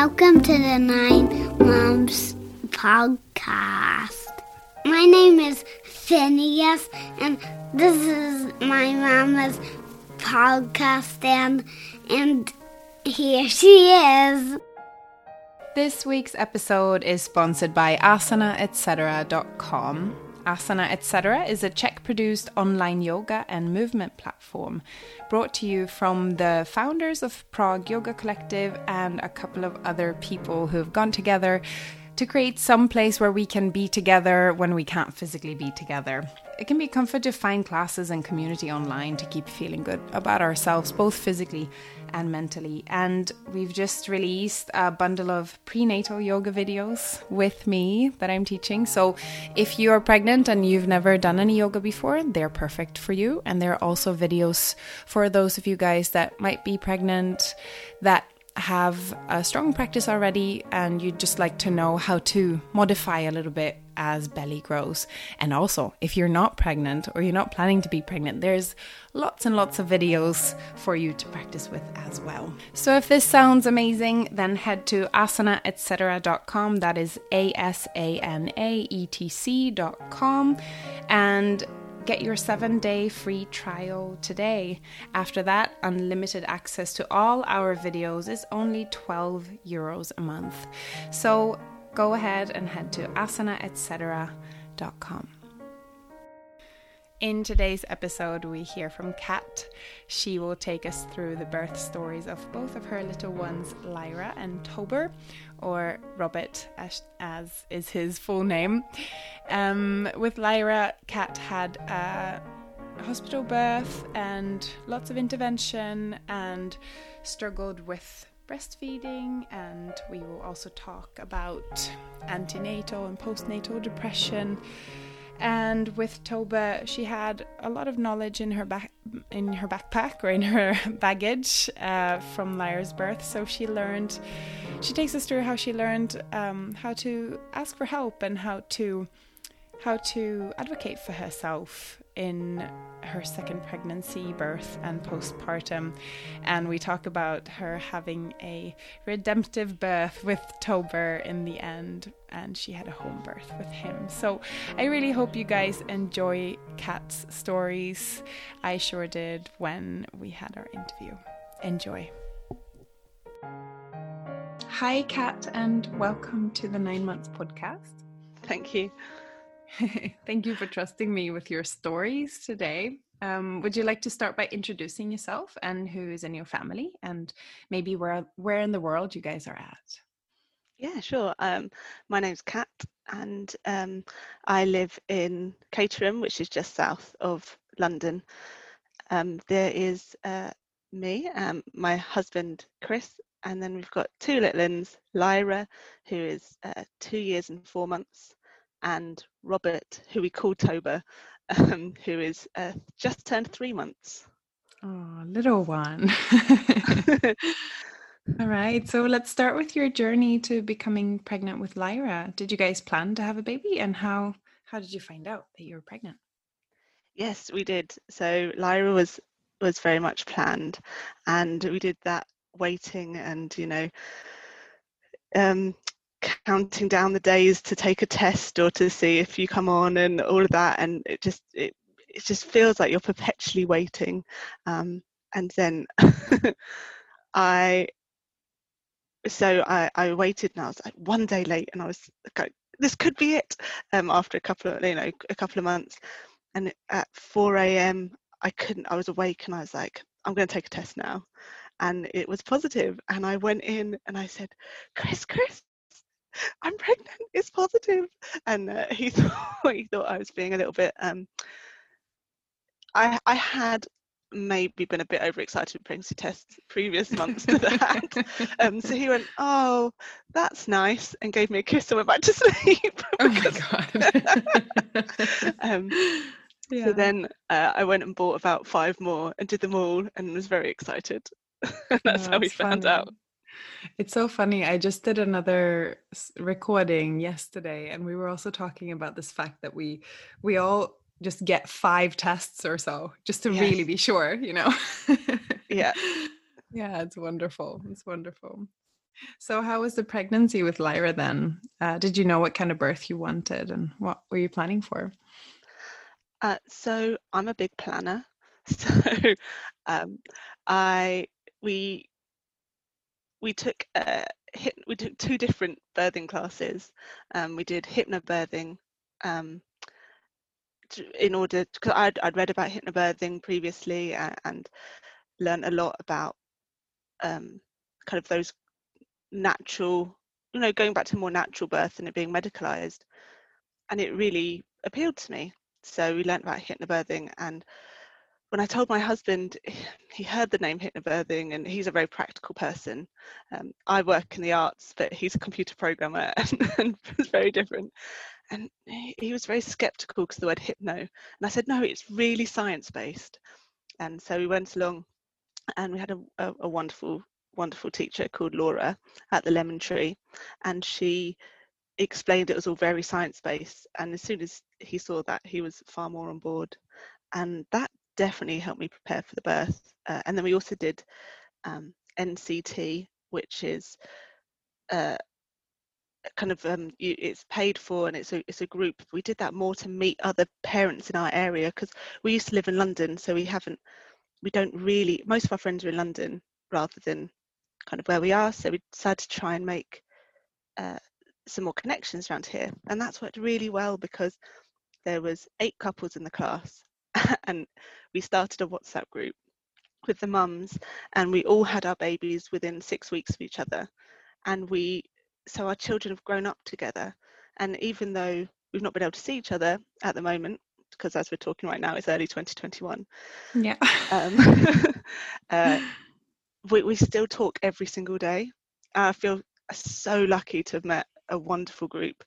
Welcome to the Nine Months podcast. My name is Phineas, and this is my mama's podcast, and, and here she is. This week's episode is sponsored by asanaetc.com. Asana Etc. is a Czech produced online yoga and movement platform brought to you from the founders of Prague Yoga Collective and a couple of other people who have gone together to create some place where we can be together when we can't physically be together. It can be comfort to find classes and community online to keep feeling good about ourselves, both physically and mentally. And we've just released a bundle of prenatal yoga videos with me that I'm teaching. So if you are pregnant and you've never done any yoga before, they're perfect for you. And there are also videos for those of you guys that might be pregnant that have a strong practice already and you'd just like to know how to modify a little bit as belly grows. And also, if you're not pregnant or you're not planning to be pregnant, there's lots and lots of videos for you to practice with as well. So if this sounds amazing, then head to asanaetc.com. That is A S A N A E T C.com and Get your seven day free trial today. After that, unlimited access to all our videos is only 12 euros a month. So go ahead and head to asanaetc.com. In today's episode, we hear from Kat. She will take us through the birth stories of both of her little ones, Lyra and Tober, or Robert, as, as is his full name. Um, with Lyra, Kat had a hospital birth and lots of intervention and struggled with breastfeeding and we will also talk about antenatal and postnatal depression and with Toba, she had a lot of knowledge in her back in her backpack or in her baggage uh, from Lyra's birth. So she learned. She takes us through how she learned um, how to ask for help and how to how to advocate for herself in her second pregnancy, birth, and postpartum. And we talk about her having a redemptive birth with Tober in the end, and she had a home birth with him. So I really hope you guys enjoy Kat's stories. I sure did when we had our interview. Enjoy. Hi, Kat, and welcome to the Nine Months podcast. Thank you. Thank you for trusting me with your stories today. Um, would you like to start by introducing yourself and who is in your family, and maybe where where in the world you guys are at? Yeah, sure. Um, my name's Kat, and um, I live in Caterham, which is just south of London. Um, there is uh, me, um, my husband Chris, and then we've got two little ones, Lyra, who is uh, two years and four months, and Robert, who we call Toba, um, who is uh, just turned three months. Oh, little one. All right, so let's start with your journey to becoming pregnant with Lyra. Did you guys plan to have a baby, and how how did you find out that you were pregnant? Yes, we did. So Lyra was was very much planned, and we did that waiting and you know um, counting down the days to take a test or to see if you come on and all of that and it just it, it just feels like you're perpetually waiting. Um, and then i so I, I waited and i was like one day late and i was like this could be it um, after a couple of you know a couple of months. And at 4 a.m i couldn't i was awake and i was like i'm going to take a test now. And it was positive. And i went in and i said chris chris I'm pregnant. It's positive. And uh, he thought he thought I was being a little bit. Um, I I had maybe been a bit overexcited with pregnancy tests previous months to that. um, so he went, "Oh, that's nice," and gave me a kiss and went back to sleep. oh my god. um, yeah. So then uh, I went and bought about five more and did them all and was very excited. that's oh, how we found funny. out. It's so funny. I just did another recording yesterday and we were also talking about this fact that we we all just get five tests or so just to yes. really be sure, you know. yeah. Yeah, it's wonderful. It's wonderful. So, how was the pregnancy with Lyra then? Uh, did you know what kind of birth you wanted and what were you planning for? Uh, so, I'm a big planner. So, um, I we we took uh, we took two different birthing classes. Um, we did hypnobirthing um, in order because I'd, I'd read about hypnobirthing previously and, and learned a lot about um, kind of those natural, you know, going back to more natural birth and it being medicalized. And it really appealed to me. So we learned about hypnobirthing. And when I told my husband, he heard the name hypnobirthing and he's a very practical person. Um, I work in the arts, but he's a computer programmer and, and it's very different. And he was very skeptical because the word hypno. And I said, no, it's really science based. And so we went along and we had a, a, a wonderful wonderful teacher called Laura at the Lemon Tree, and she explained it was all very science based. And as soon as he saw that, he was far more on board, and that definitely helped me prepare for the birth. Uh, and then we also did um, NCT, which is uh, kind of um, you, it's paid for and it's a it's a group. We did that more to meet other parents in our area because we used to live in London, so we haven't we don't really most of our friends are in London rather than kind of where we are. So we decided to try and make uh, some more connections around here, and that's worked really well because there was eight couples in the class, and we started a WhatsApp group with the mums, and we all had our babies within six weeks of each other, and we so our children have grown up together, and even though we've not been able to see each other at the moment because as we're talking right now it's early 2021 yeah um, uh, we, we still talk every single day. I feel so lucky to have met a wonderful group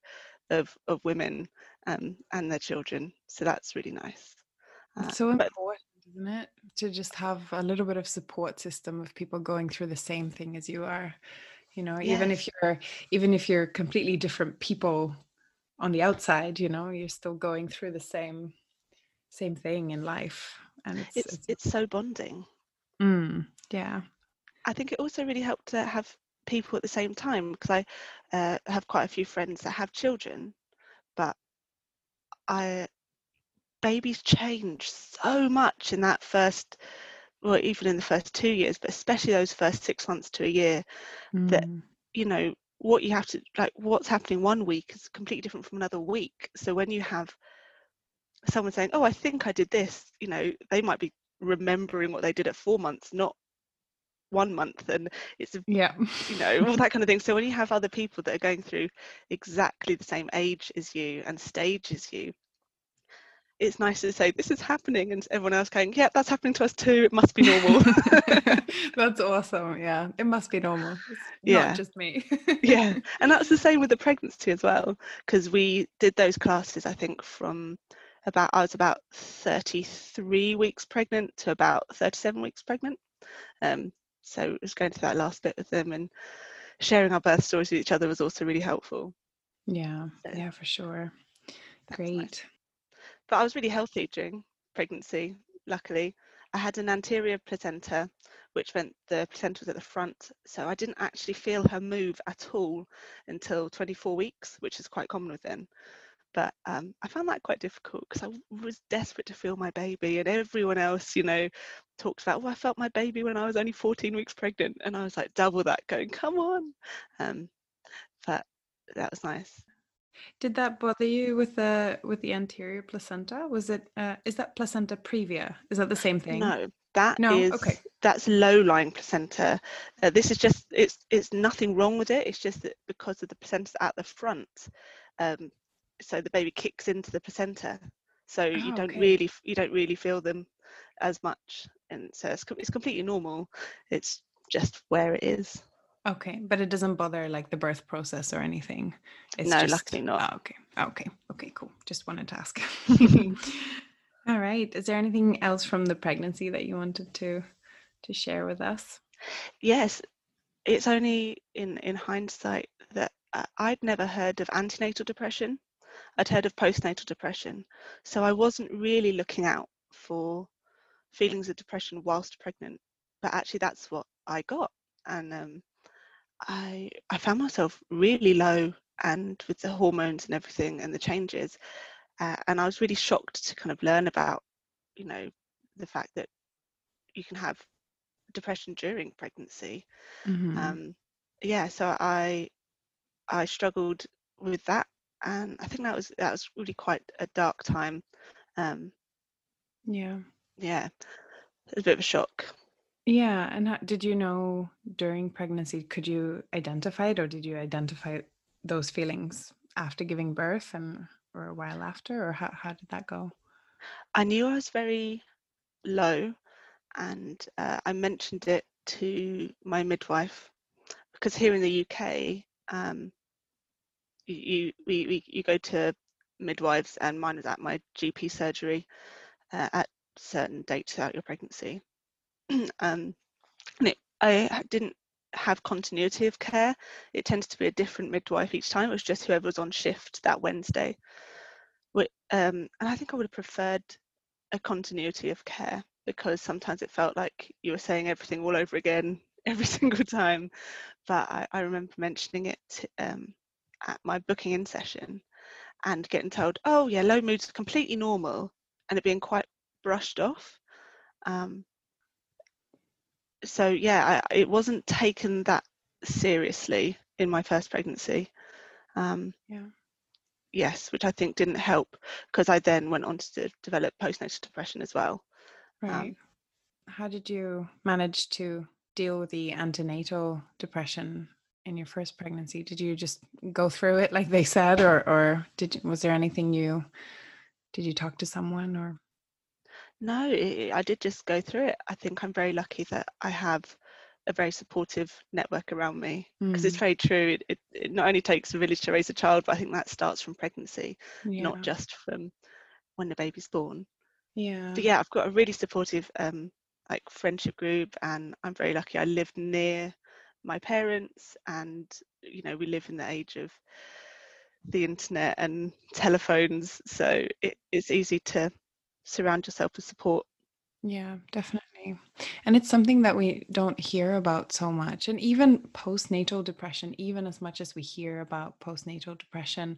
of, of women um, and their children. So that's really nice. Uh, it's so important, isn't it? To just have a little bit of support system of people going through the same thing as you are. You know, even if you're even if you're completely different people on the outside, you know, you're still going through the same same thing in life. And it's it's, it's, it's so bonding. Mm, yeah. I think it also really helped to have people at the same time because I uh, have quite a few friends that have children, but I babies change so much in that first well even in the first two years but especially those first six months to a year mm. that you know what you have to like what's happening one week is completely different from another week. So when you have someone saying oh i think i did this you know they might be remembering what they did at four months not one month and it's yeah. you know all that kind of thing. So when you have other people that are going through exactly the same age as you and stage as you it's nice to say this is happening and everyone else going yeah that's happening to us too it must be normal that's awesome yeah it must be normal it's yeah not just me yeah and that's the same with the pregnancy as well because we did those classes i think from about i was about 33 weeks pregnant to about 37 weeks pregnant um, so it was going through that last bit with them and sharing our birth stories with each other was also really helpful. Yeah, so, yeah, for sure. Great. Nice. But I was really healthy during pregnancy, luckily. I had an anterior placenta, which meant the placenta was at the front. So I didn't actually feel her move at all until 24 weeks, which is quite common with them but um, I found that quite difficult because I was desperate to feel my baby, and everyone else, you know, talks about, "Oh, I felt my baby when I was only 14 weeks pregnant," and I was like double that, going, "Come on!" Um, but that was nice. Did that bother you with the with the anterior placenta? Was it uh, is that placenta previa? Is that the same thing? No, that no? is okay. That's low lying placenta. Uh, this is just it's it's nothing wrong with it. It's just that because of the placenta at the front, um, so the baby kicks into the placenta so oh, you don't okay. really you don't really feel them as much and so it's, it's completely normal it's just where it is okay but it doesn't bother like the birth process or anything. It's no just, luckily not. Oh, okay. Okay. Okay cool. Just wanted to ask. All right. Is there anything else from the pregnancy that you wanted to to share with us? Yes. It's only in in hindsight that uh, I'd never heard of antenatal depression. I'd heard of postnatal depression. So I wasn't really looking out for feelings of depression whilst pregnant, but actually that's what I got. And um, I I found myself really low and with the hormones and everything and the changes, uh, and I was really shocked to kind of learn about, you know, the fact that you can have depression during pregnancy. Mhm. Um, yeah, so I I struggled with that, and I think that was that was really quite a dark time. Um, yeah. yeah, it was a bit of a shock. Yeah, and how, did you know during pregnancy, could you identify it or did you identify those feelings after giving birth and or a while after or how, how did that go? I knew I was very low, and uh, I mentioned it to my midwife because here in the UK, um, you we, we you go to midwives, and mine was at my GP surgery uh, at certain dates throughout your pregnancy. um, and it, I didn't have continuity of care. It tends to be a different midwife each time. It was just whoever was on shift that Wednesday. Um, and I think I would have preferred a continuity of care because sometimes it felt like you were saying everything all over again every single time. But I, I remember mentioning it um, at my booking in session and getting told, oh, yeah, low moods are completely normal, and it being quite brushed off. Um, so, yeah, I, it wasn't taken that seriously in my first pregnancy. Um, Yeah. yes, which I think didn't help because I then went on to develop postnatal depression as well. Right. how did you manage to deal with the antenatal depression in your first pregnancy? Did you just go through it like they said or or did was there anything you did you talk to someone or No, it, I did just go through it. I think I'm very lucky that I have a very supportive network around me because it's Mm, very true. It, it, it not only takes a village to raise a child, but I think that starts from pregnancy, yeah. not just from when the baby's born. yeah. But yeah, I've got a really supportive um, like friendship group, and I'm very lucky. I live near my parents, and you know we live in the age of the internet and telephones, so it, it's easy to surround yourself with support. Yeah, definitely. And it's something that we don't hear about so much. And even postnatal depression, even as much as we hear about postnatal depression,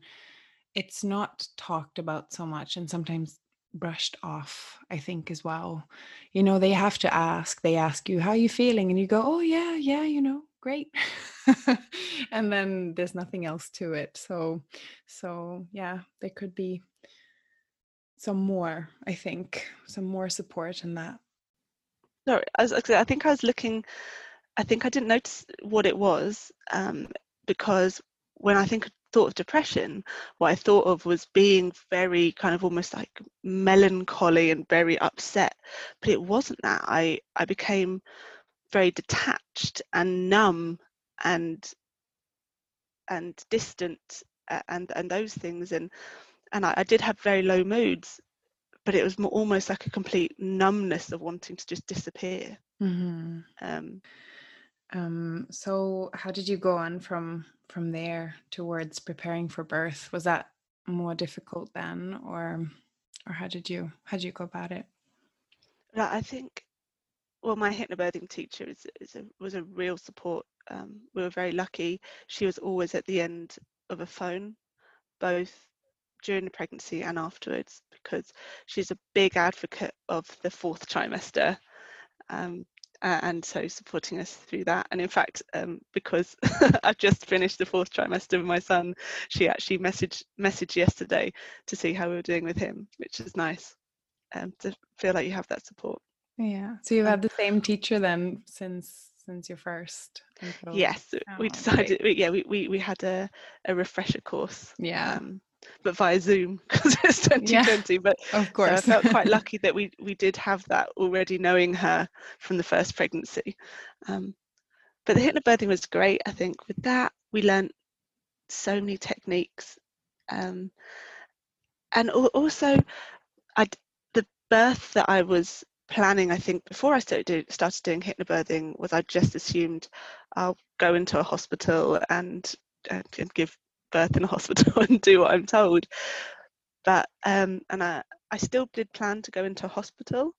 it's not talked about so much and sometimes brushed off, I think, as well. You know, they have to ask, they ask you, how are you feeling? And you go, oh, yeah, yeah, you know, great. and then there's nothing else to it. So, so yeah, there could be some more, I think, some more support in that. No, I, was, I think I was looking. I think I didn't notice what it was um, because when I think thought of depression, what I thought of was being very kind of almost like melancholy and very upset. But it wasn't that. I I became very detached and numb and and distant and and those things and and I, I did have very low moods but it was more, almost like a complete numbness of wanting to just disappear hmm um, Um, so how did you go on from from there towards preparing for birth? Was that more difficult then, or or how did you how did you go about it? I think, well, my hypnobirthing teacher is, is a, was a real support. Um, we were very lucky. She was always at the end of a phone, both during the pregnancy and afterwards, because she's a big advocate of the fourth trimester. Um, and so supporting us through that. And in fact, um, because I've just finished the fourth trimester with my son, she actually messaged messaged yesterday to see how we were doing with him, which is nice. Um, to feel like you have that support. Yeah. So you've Um, had the same teacher then since since your first. Yes, we Oh, decided. We, yeah, we, we we had a, a refresher course, Yeah. um, but via Zoom because it's 2020. But Of so I felt quite lucky that we we did have that already, knowing her from the first pregnancy. Um, but the hypnobirthing was great. I think with that we learned so many techniques, um, and also I the birth that I was planning. I think before I started started doing hypnobirthing was I just assumed I'll go into a hospital and, and give birth in a hospital and do what I'm told. But um, and I I still did plan to go into hospital,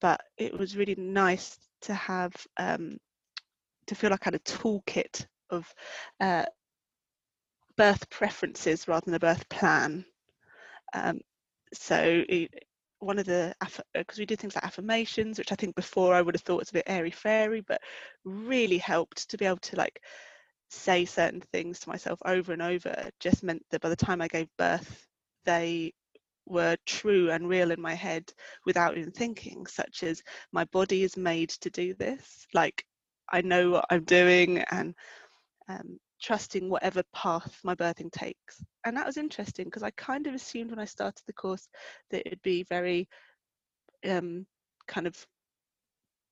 but it was really nice to have um, to feel like I had a toolkit of uh, birth preferences rather than a birth plan. Um, so it, one of the because uh, we did things like affirmations, which I think before I would have thought was a bit airy fairy, but really helped to be able to like say certain things to myself over and over. Just meant that by the time I gave birth, they were true and real in my head without even thinking, such as my body is made to do this. Like I know what I'm doing and um, trusting whatever path my birthing takes. And that was interesting because I kind of assumed when I started the course that it'd be very um, kind of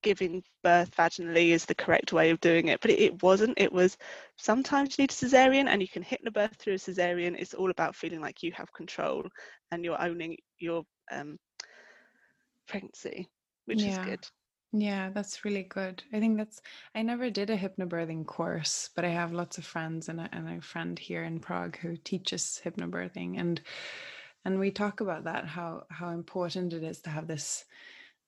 giving birth vaginally is the correct way of doing it, but it, it, wasn't. It was sometimes you need a cesarean and you can hypnobirth through a cesarean. It's all about feeling like you have control and you're owning your um, pregnancy, which yeah. is good. Yeah, that's really good. I think that's I never did a hypnobirthing course, but I have lots of friends and a, and a friend here in Prague who teaches hypnobirthing and and we talk about that how how important it is to have this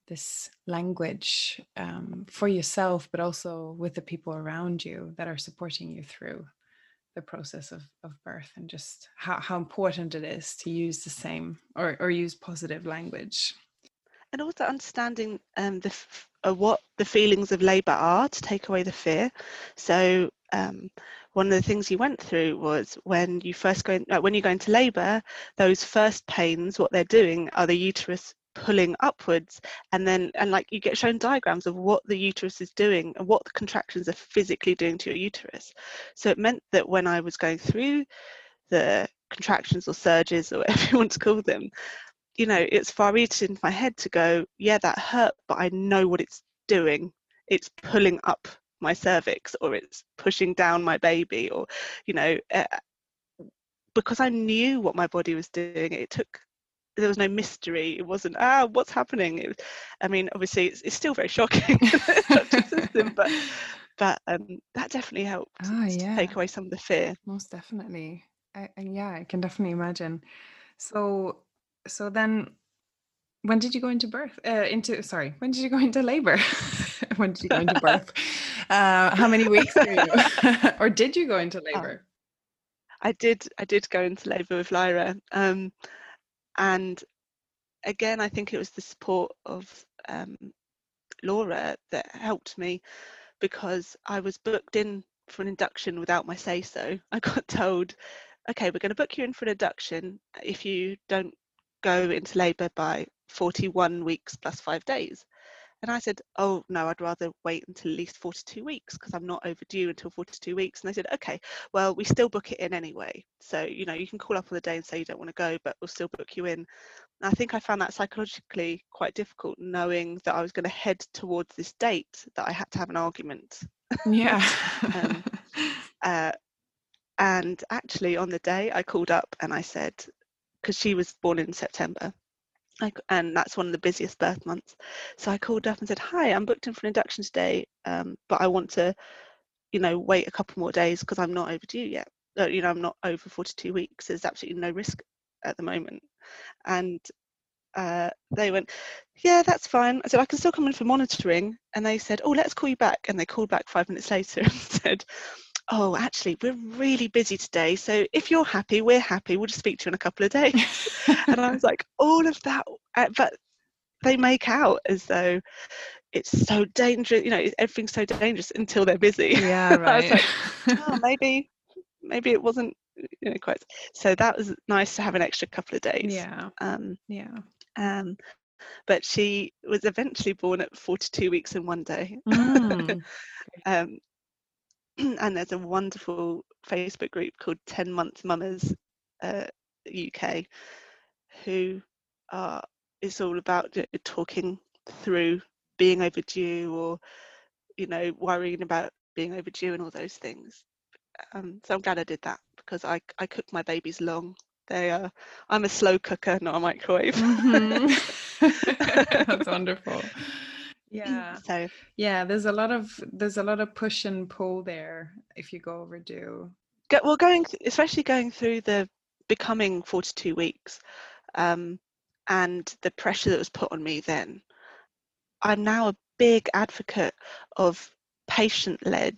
this language um, for yourself, but also with the people around you that are supporting you through the process of, of birth and just how, how important it is to use the same or, or use positive language and also understanding um, the uh, what the feelings of labour are to take away the fear. So um, one of the things you went through was when you first go in, uh, when you go into labour, those first pains, what they're doing are the uterus pulling upwards and then and like you get shown diagrams of what the uterus is doing and what the contractions are physically doing to your uterus so it meant that when i was going through the contractions or surges or whatever you want to call them you know, it's far easier in my head to go, yeah, that hurt, but I know what it's doing. It's pulling up my cervix or it's pushing down my baby or, you know, uh, because I knew what my body was doing. It took there was no mystery. It wasn't ah, what's happening? It, I mean, obviously, it's, it's still very shocking, system, but but um, that definitely helped oh, yeah. to take away some of the fear. Most definitely, I, yeah, I can definitely imagine. So so then when did you go into birth uh, into sorry when did you go into labor when did you go into birth uh, how many weeks were you or did you go into oh. labor i did i did go into labor with lyra um, and again i think it was the support of um, laura that helped me because i was booked in for an induction without my say so i got told okay we're going to book you in for an induction if you don't go into labour by 41 weeks plus five days. And I said, Oh, no, I'd rather wait until at least 42 weeks because I'm not overdue until 42 weeks. And they said, Okay, well, we still book it in anyway. So, you know, you can call up on the day and say you don't want to go, but we'll still book you in. And I think I found that psychologically quite difficult, knowing that I was going to head towards this date that I had to have an argument. Yeah. um, uh, and actually, on the day, I called up and I said, because she was born in September. I, and that's one of the busiest birth months. So I called up and said, "Hi, I'm booked in for an induction today, um, but I want to, you know, wait a couple more days because I'm not overdue yet. Uh, you know, I'm not over 42 weeks. There's absolutely no risk at the moment." And uh, they went, "Yeah, that's fine." I said, "I can still come in for monitoring," and they said, "Oh, let's call you back." And they called back five minutes later and said, oh, actually, we're really busy today. So if you're happy, we're happy. We'll just speak to you in a couple of days. and I was like, all of that. Uh, but they make out as though it's so dangerous. You know, everything's so dangerous until they're busy. Yeah, right. like, oh, maybe, maybe it wasn't. You know, quite. So that was nice to have an extra couple of days. Yeah. Um, yeah. Um, but she was eventually born at 42 weeks in one day. Mm. um, and there's a wonderful Facebook group called 10 Month Mummers uh, UK who are it's all about talking through being overdue or you know worrying about being overdue and all those things. Um, so i'm glad i did that because i i cook my babies long. They are i'm a slow cooker not a microwave. Mm-hmm. that's wonderful yeah. So yeah there's a lot of there's a lot of push and pull there if you go overdue. Go, well going especially going through the becoming 42 weeks um, and the pressure that was put on me then i'm now a big advocate of patient led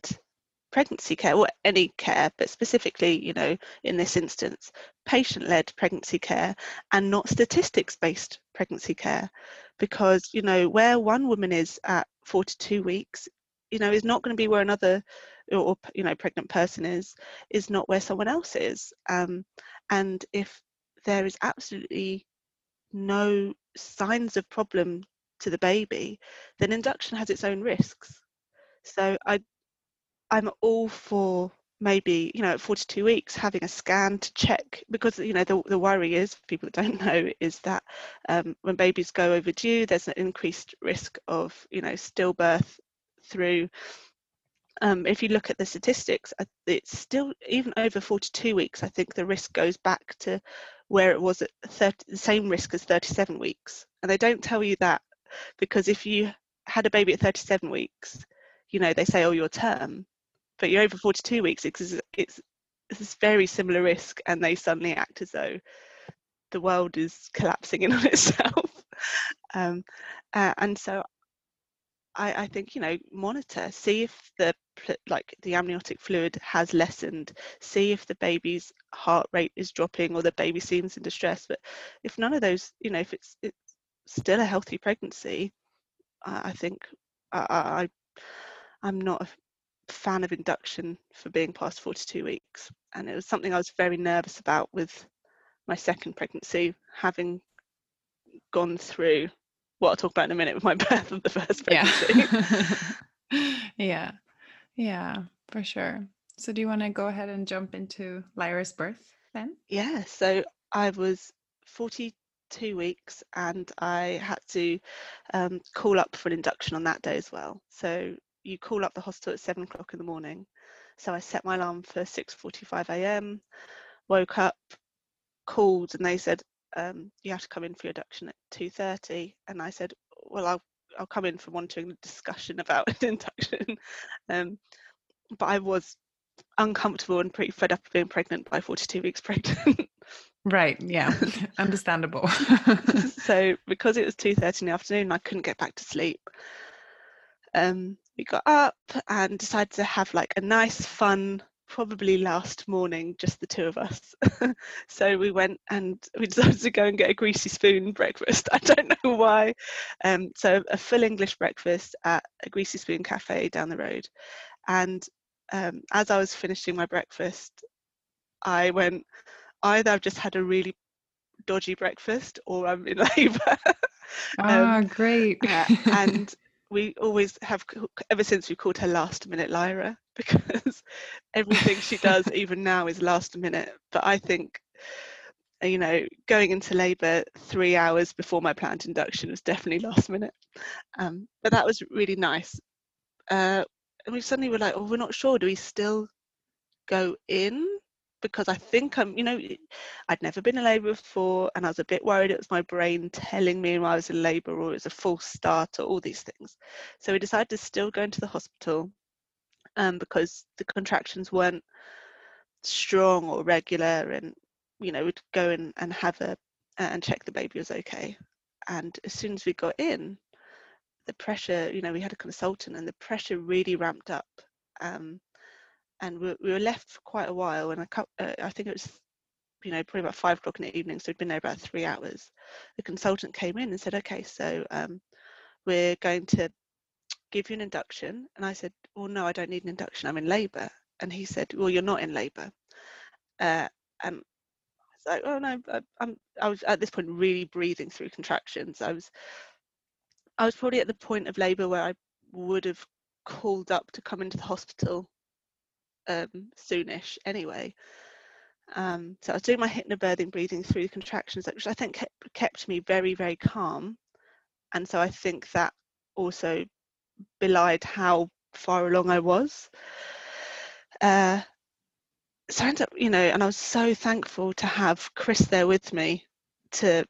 pregnancy care or any care but specifically you know in this instance patient-led pregnancy care and not statistics-based pregnancy care because you know where one woman is at 42 weeks you know is not going to be where another or you know pregnant person is is not where someone else is. Um, and if there is absolutely no signs of problem to the baby then induction has its own risks. So i i'm all for maybe you know at 42 weeks having a scan to check because you know the, the worry is people that don't know is that um, when babies go overdue there's an increased risk of you know stillbirth through um, if you look at the statistics it's still even over 42 weeks i think the risk goes back to where it was at 30, the same risk as 37 weeks. And they don't tell you that because if you had a baby at 37 weeks you know they say oh your term but you're over 42 weeks it's, it's it's very similar risk and they suddenly act as though the world is collapsing in on itself. Um, uh, and so I, I, think you know monitor see if the like the amniotic fluid has lessened. See if the baby's heart rate is dropping or the baby seems in distress. But if none of those you know if it's it's still a healthy pregnancy i, I think I, I i'm not fan of induction for being past 42 weeks and it was something i was very nervous about with my second pregnancy having gone through what i'll talk about in a minute with my birth of the first pregnancy. Yeah. Yeah yeah for sure. So do you want to go ahead and jump into lyra's birth then? Yeah so i was 42 weeks and i had to um, call up for an induction on that day as well. So you call up the hospital at seven o'clock in the morning. So I set my alarm for 6:45 a.m. Woke up, called, and they said um, you have to come in for your induction at 2:30. And I said, well, I'll I'll come in for wanting a discussion about an induction. Um, but I was uncomfortable and pretty fed up of being pregnant by 42 weeks pregnant. right. Yeah. Understandable. so because it was 2:30 in the afternoon, I couldn't get back to sleep. Um, we got up and decided to have like a nice, fun, probably last morning, just the two of us. so we went and we decided to go and get a greasy spoon breakfast. I don't know why. Um, so a full English breakfast at a greasy spoon cafe down the road. And um, as I was finishing my breakfast, I went, either I've just had a really dodgy breakfast or I'm in labour. Ah, um, great. uh, and we always have ever since we called her last minute lyra because everything she does even now is last minute. But i think you know going into labor three hours before my planned induction was definitely last minute. Um, but that was really nice. Uh, and we suddenly were like oh we're not sure. Do we still go in because I think I'm, you know, I'd never been in labour before and I was a bit worried it was my brain telling me I was in labour or it was a false start or all these things. So we decided to still go into the hospital um, because the contractions weren't strong or regular and, you know, we'd go in and have a, and check the baby was okay. And as soon as we got in, the pressure, you know, we had a consultant and the pressure really ramped up. Um, and we, we were left for quite a while. And I, uh, I think it was, you know, probably about five o'clock in the evening, so we'd been there about three hours. The consultant came in and said, "Okay, so um, we're going to give you an induction." And I said, "Well, no, I don't need an induction. I'm in labour." And he said, "Well, you're not in labour." Uh, and I was like, "Oh no, I, I'm." I was at this point really breathing through contractions. I was, I was probably at the point of labour where I would have called up to come into the hospital um, soonish anyway. Um, so I was doing my hypnobirthing breathing through the contractions, which I think kept, me very, very calm. And so I think that also belied how far along I was. Uh, so I ended up, you know, and I was so thankful to have Chris there with me to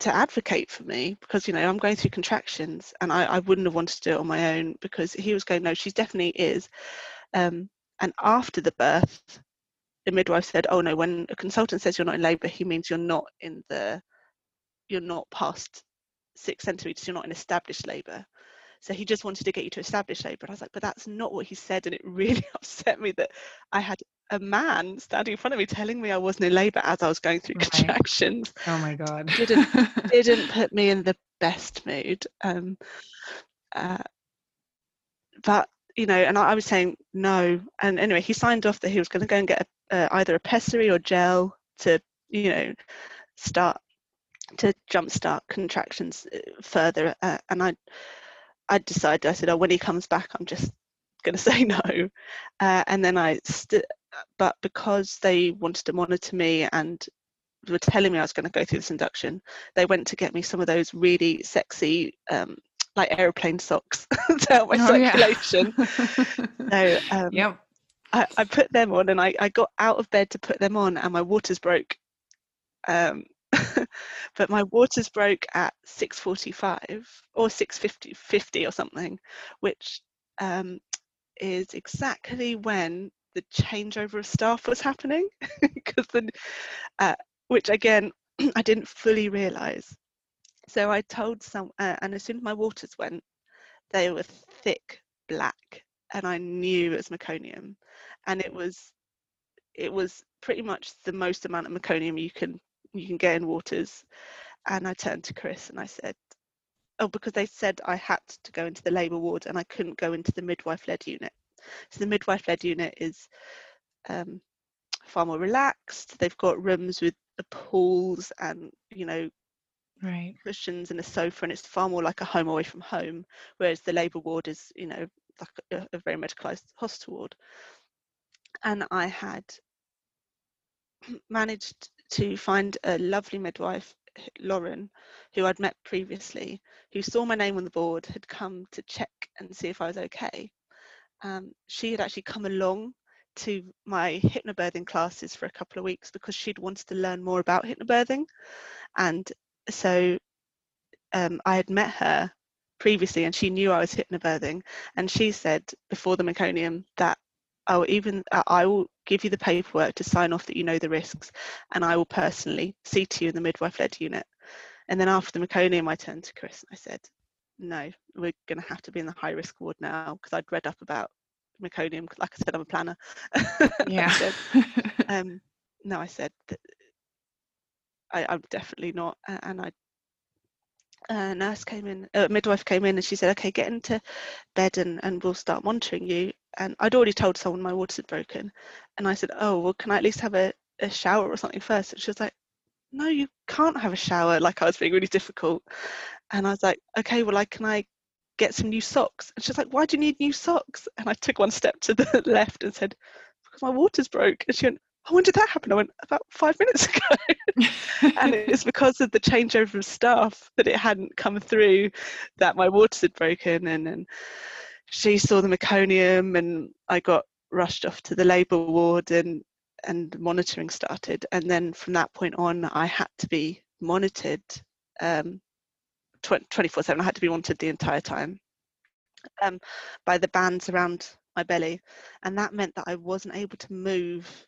to advocate for me because you know I'm going through contractions and I, I wouldn't have wanted to do it on my own because he was going no she definitely is um, and after the birth, the midwife said, "Oh no, when a consultant says you're not in labour, he means you're not in the, you're not past six centimeters. You're not in established labour." so he just wanted to get you to establish labour. I was like, but that's not what he said, and it really upset me that I had a man standing in front of me telling me I wasn't in labour as I was going through right. contractions. Oh my god! didn't didn't put me in the best mood. Um, uh, but you know, and I, I, was saying no. And anyway, he signed off that he was going to go and get a, uh, either a pessary or gel to, you know, start to jumpstart contractions uh, further. Uh, and I, I decided, I said, oh, when he comes back, I'm just going to say no. Uh, and then I, st- but because they wanted to monitor me and were telling me I was going to go through this induction, they went to get me some of those really sexy, um, like aeroplane socks to help my oh, circulation. Yeah. so um, yep. I, I, put them on and I, I got out of bed to put them on and my waters broke. Um, but my waters broke at 6.45 or 6.50 50 or something, which um, is exactly when the changeover of staff was happening because then uh, which again I didn't fully realise. So I told some, uh, and as soon as my waters went, they were thick black, and I knew it was meconium, and it was, it was pretty much the most amount of meconium you can you can get in waters. And I turned to Chris and I said, "Oh, because they said I had to go into the labour ward and I couldn't go into the midwife-led unit. So the midwife-led unit is um, far more relaxed. They've got rooms with pools and you know right cushions and a sofa and it's far more like a home away from home whereas the labour ward is you know like a, a very medicalised hospital ward and i had managed to find a lovely midwife lauren who i'd met previously who saw my name on the board had come to check and see if i was okay um, she had actually come along to my hypnobirthing classes for a couple of weeks because she'd wanted to learn more about hypnobirthing. And so um, I had met her previously and she knew I was hypnobirthing. And she said before the meconium that I will even I will give you the paperwork to sign off that you know the risks and I will personally see to you in the midwife led unit. And then after the meconium, I turned to Chris and I said, no, we're going to have to be in the high risk ward now because I'd read up about meconium like I said I'm a planner yeah said, um, no I said I, I'm definitely not and I a nurse came in a midwife came in and she said okay get into bed and, and we'll start monitoring you and I'd already told someone my waters had broken and I said oh well can I at least have a, a shower or something first and she was like no you can't have a shower like I was being really difficult and I was like okay well like can I get some new socks. And she's like, why do you need new socks? And I took one step to the left and said, because my waters broke. And she went, oh, when did that happen? I went, about five minutes ago. and it's because of the changeover of staff that it hadn't come through that my waters had broken. And, and she saw the meconium and I got rushed off to the labour ward and, and monitoring started. And then from that point on, I had to be monitored um, 24 7. I had to be monitored the entire time um, by the bands around my belly. And that meant that I wasn't able to move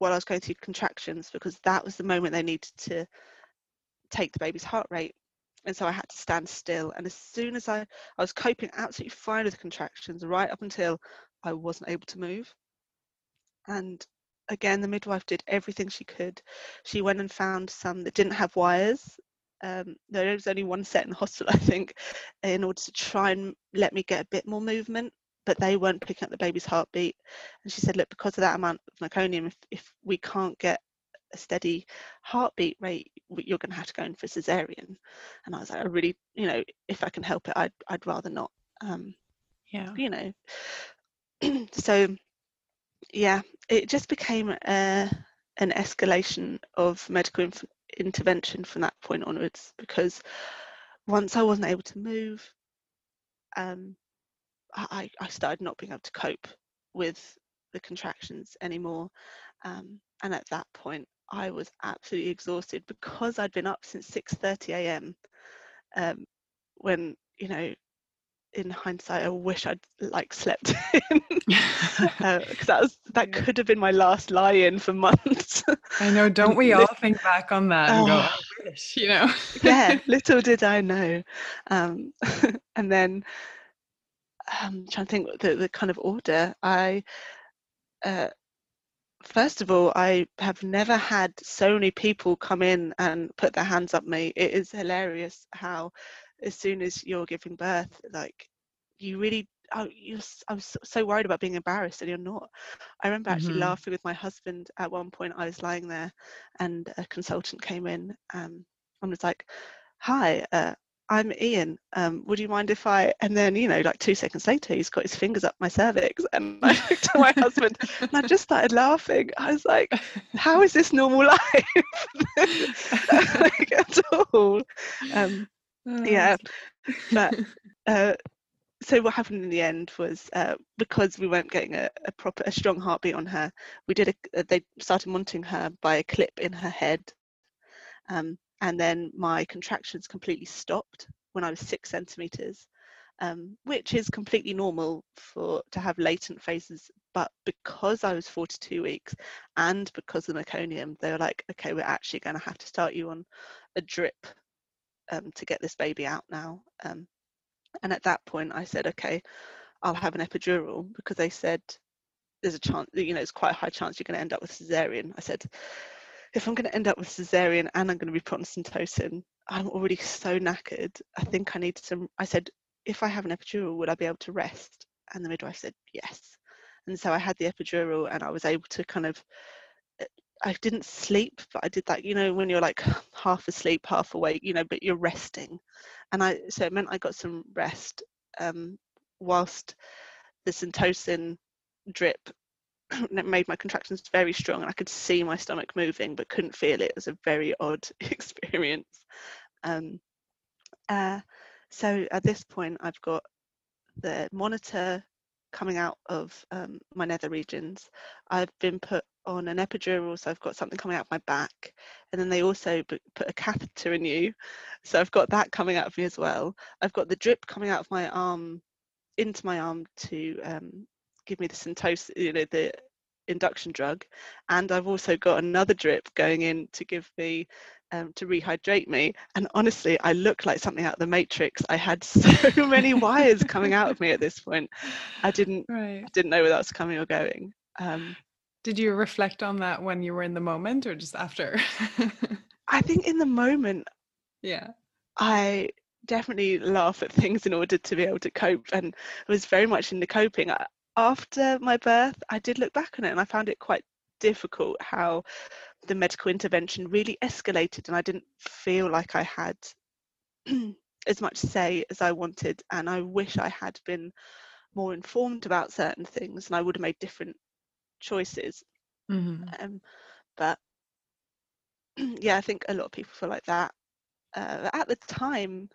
while I was going through contractions because that was the moment they needed to take the baby's heart rate. And so I had to stand still. And as soon as I, I was coping absolutely fine with the contractions right up until I wasn't able to move. And again, the midwife did everything she could. She went and found some that didn't have wires um, there was only one set in the hospital, I think, in order to try and let me get a bit more movement, but they weren't picking up the baby's heartbeat. And she said, look, because of that amount of meconium, if, if we can't get a steady heartbeat rate, you're going to have to go in for a cesarean. And I was like, I really, you know, if I can help it, I'd, I'd rather not. Um, yeah. You know, so yeah, it just became a, an escalation of medical inf- intervention from that point onwards because once I wasn't able to move, um, I, I started not being able to cope with the contractions anymore. Um, and at that point, I was absolutely exhausted because I'd been up since 6:30 a.m. Um, when you know in hindsight, I wish I'd like slept in because uh, that was that could have been my last lie-in for months. I know, don't we all think back on that and oh, go, I wish, you know? yeah, little did I know. Um, and then I'm trying to think the, the kind of order. I uh, first of all, I have never had so many people come in and put their hands up me. It is hilarious how, as soon as you're giving birth, like you really, oh, you're, I was so worried about being embarrassed, and you're not. I remember actually mm-hmm. laughing with my husband at one point. I was lying there, and a consultant came in um, and was like, "Hi, uh, I'm Ian. Um, would you mind if I? And then, you know, like two seconds later, he's got his fingers up my cervix, and I looked at my husband, and I just started laughing. I was like, "How is this normal life? like, at all?" Um, oh, yeah, but uh, so what happened in the end was uh, because we weren't getting a, a, proper, a strong heartbeat on her. We did a. They started monitoring her by a clip in her head. Um, and then my contractions completely stopped when I was six centimeters, um, which is completely normal for to have latent phases. But because I was 42 weeks and because of the meconium, they were like, okay, we're actually going to have to start you on a drip um, to get this baby out now. Um, and at that point, I said, okay, I'll have an epidural because they said there's a chance, you know, it's quite a high chance you're going to end up with cesarean. I said, if I'm going to end up with cesarean and I'm going to be put on syntocin, I'm already so knackered. I think I need some. I said, if I have an epidural, would I be able to rest? And the midwife said yes. And so I had the epidural, and I was able to kind of. Uh, I didn't sleep, but I did that. You know, when you're like half asleep, half awake, you know, but you're resting, and I so it meant I got some rest um, whilst the syntocin drip it made my contractions very strong and I could see my stomach moving but couldn't feel it. It was a very odd experience. Um, uh, so at this point, I've got the monitor coming out of um, my nether regions. I've been put on an epidural, so I've got something coming out of my back, and then they also put a catheter in you, so I've got that coming out of me as well. I've got the drip coming out of my arm into my arm to um, give me the syntocin, you know, the induction drug, and I've also got another drip going in to give me um, to rehydrate me. And honestly, I look like something out of the Matrix. I had so many wires coming out of me at this point. I didn't right. didn't know where that was coming or going. Um, Did you reflect on that when you were in the moment, or just after? I think in the moment, yeah, I definitely laugh at things in order to be able to cope, and was very much in the coping. I, after my birth, I did look back on it and I found it quite difficult how the medical intervention really escalated and I didn't feel like I had as much say as I wanted. And I wish I had been more informed about certain things and I would have made different choices. Mm-hmm. Um, but yeah, I think a lot of people feel like that. Uh, at the time,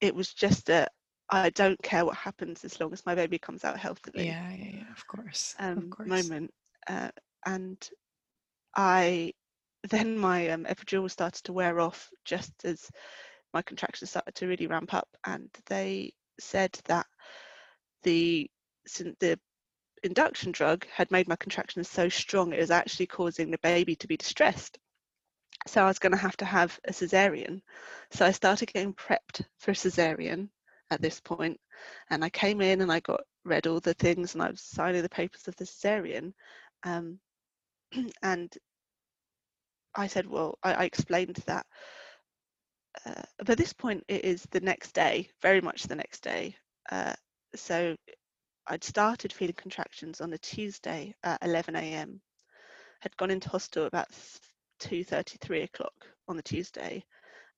it was just a I don't care what happens as long as my baby comes out healthily. Yeah, yeah, yeah of course. Um, of course. Moment, uh, and I then my um, epidural started to wear off just as my contractions started to really ramp up, and they said that the the induction drug had made my contractions so strong it was actually causing the baby to be distressed. So I was going to have to have a cesarean. So I started getting prepped for a cesarean at this point, and I came in and I got read all the things and I was signing the papers of the cesarean, um, and I said, well, I, I explained that. Uh, but this point, it is the next day, very much the next day. Uh, so I'd started feeling contractions on a Tuesday at 11 a.m. Had gone into hospital about 2:33 o'clock on the Tuesday,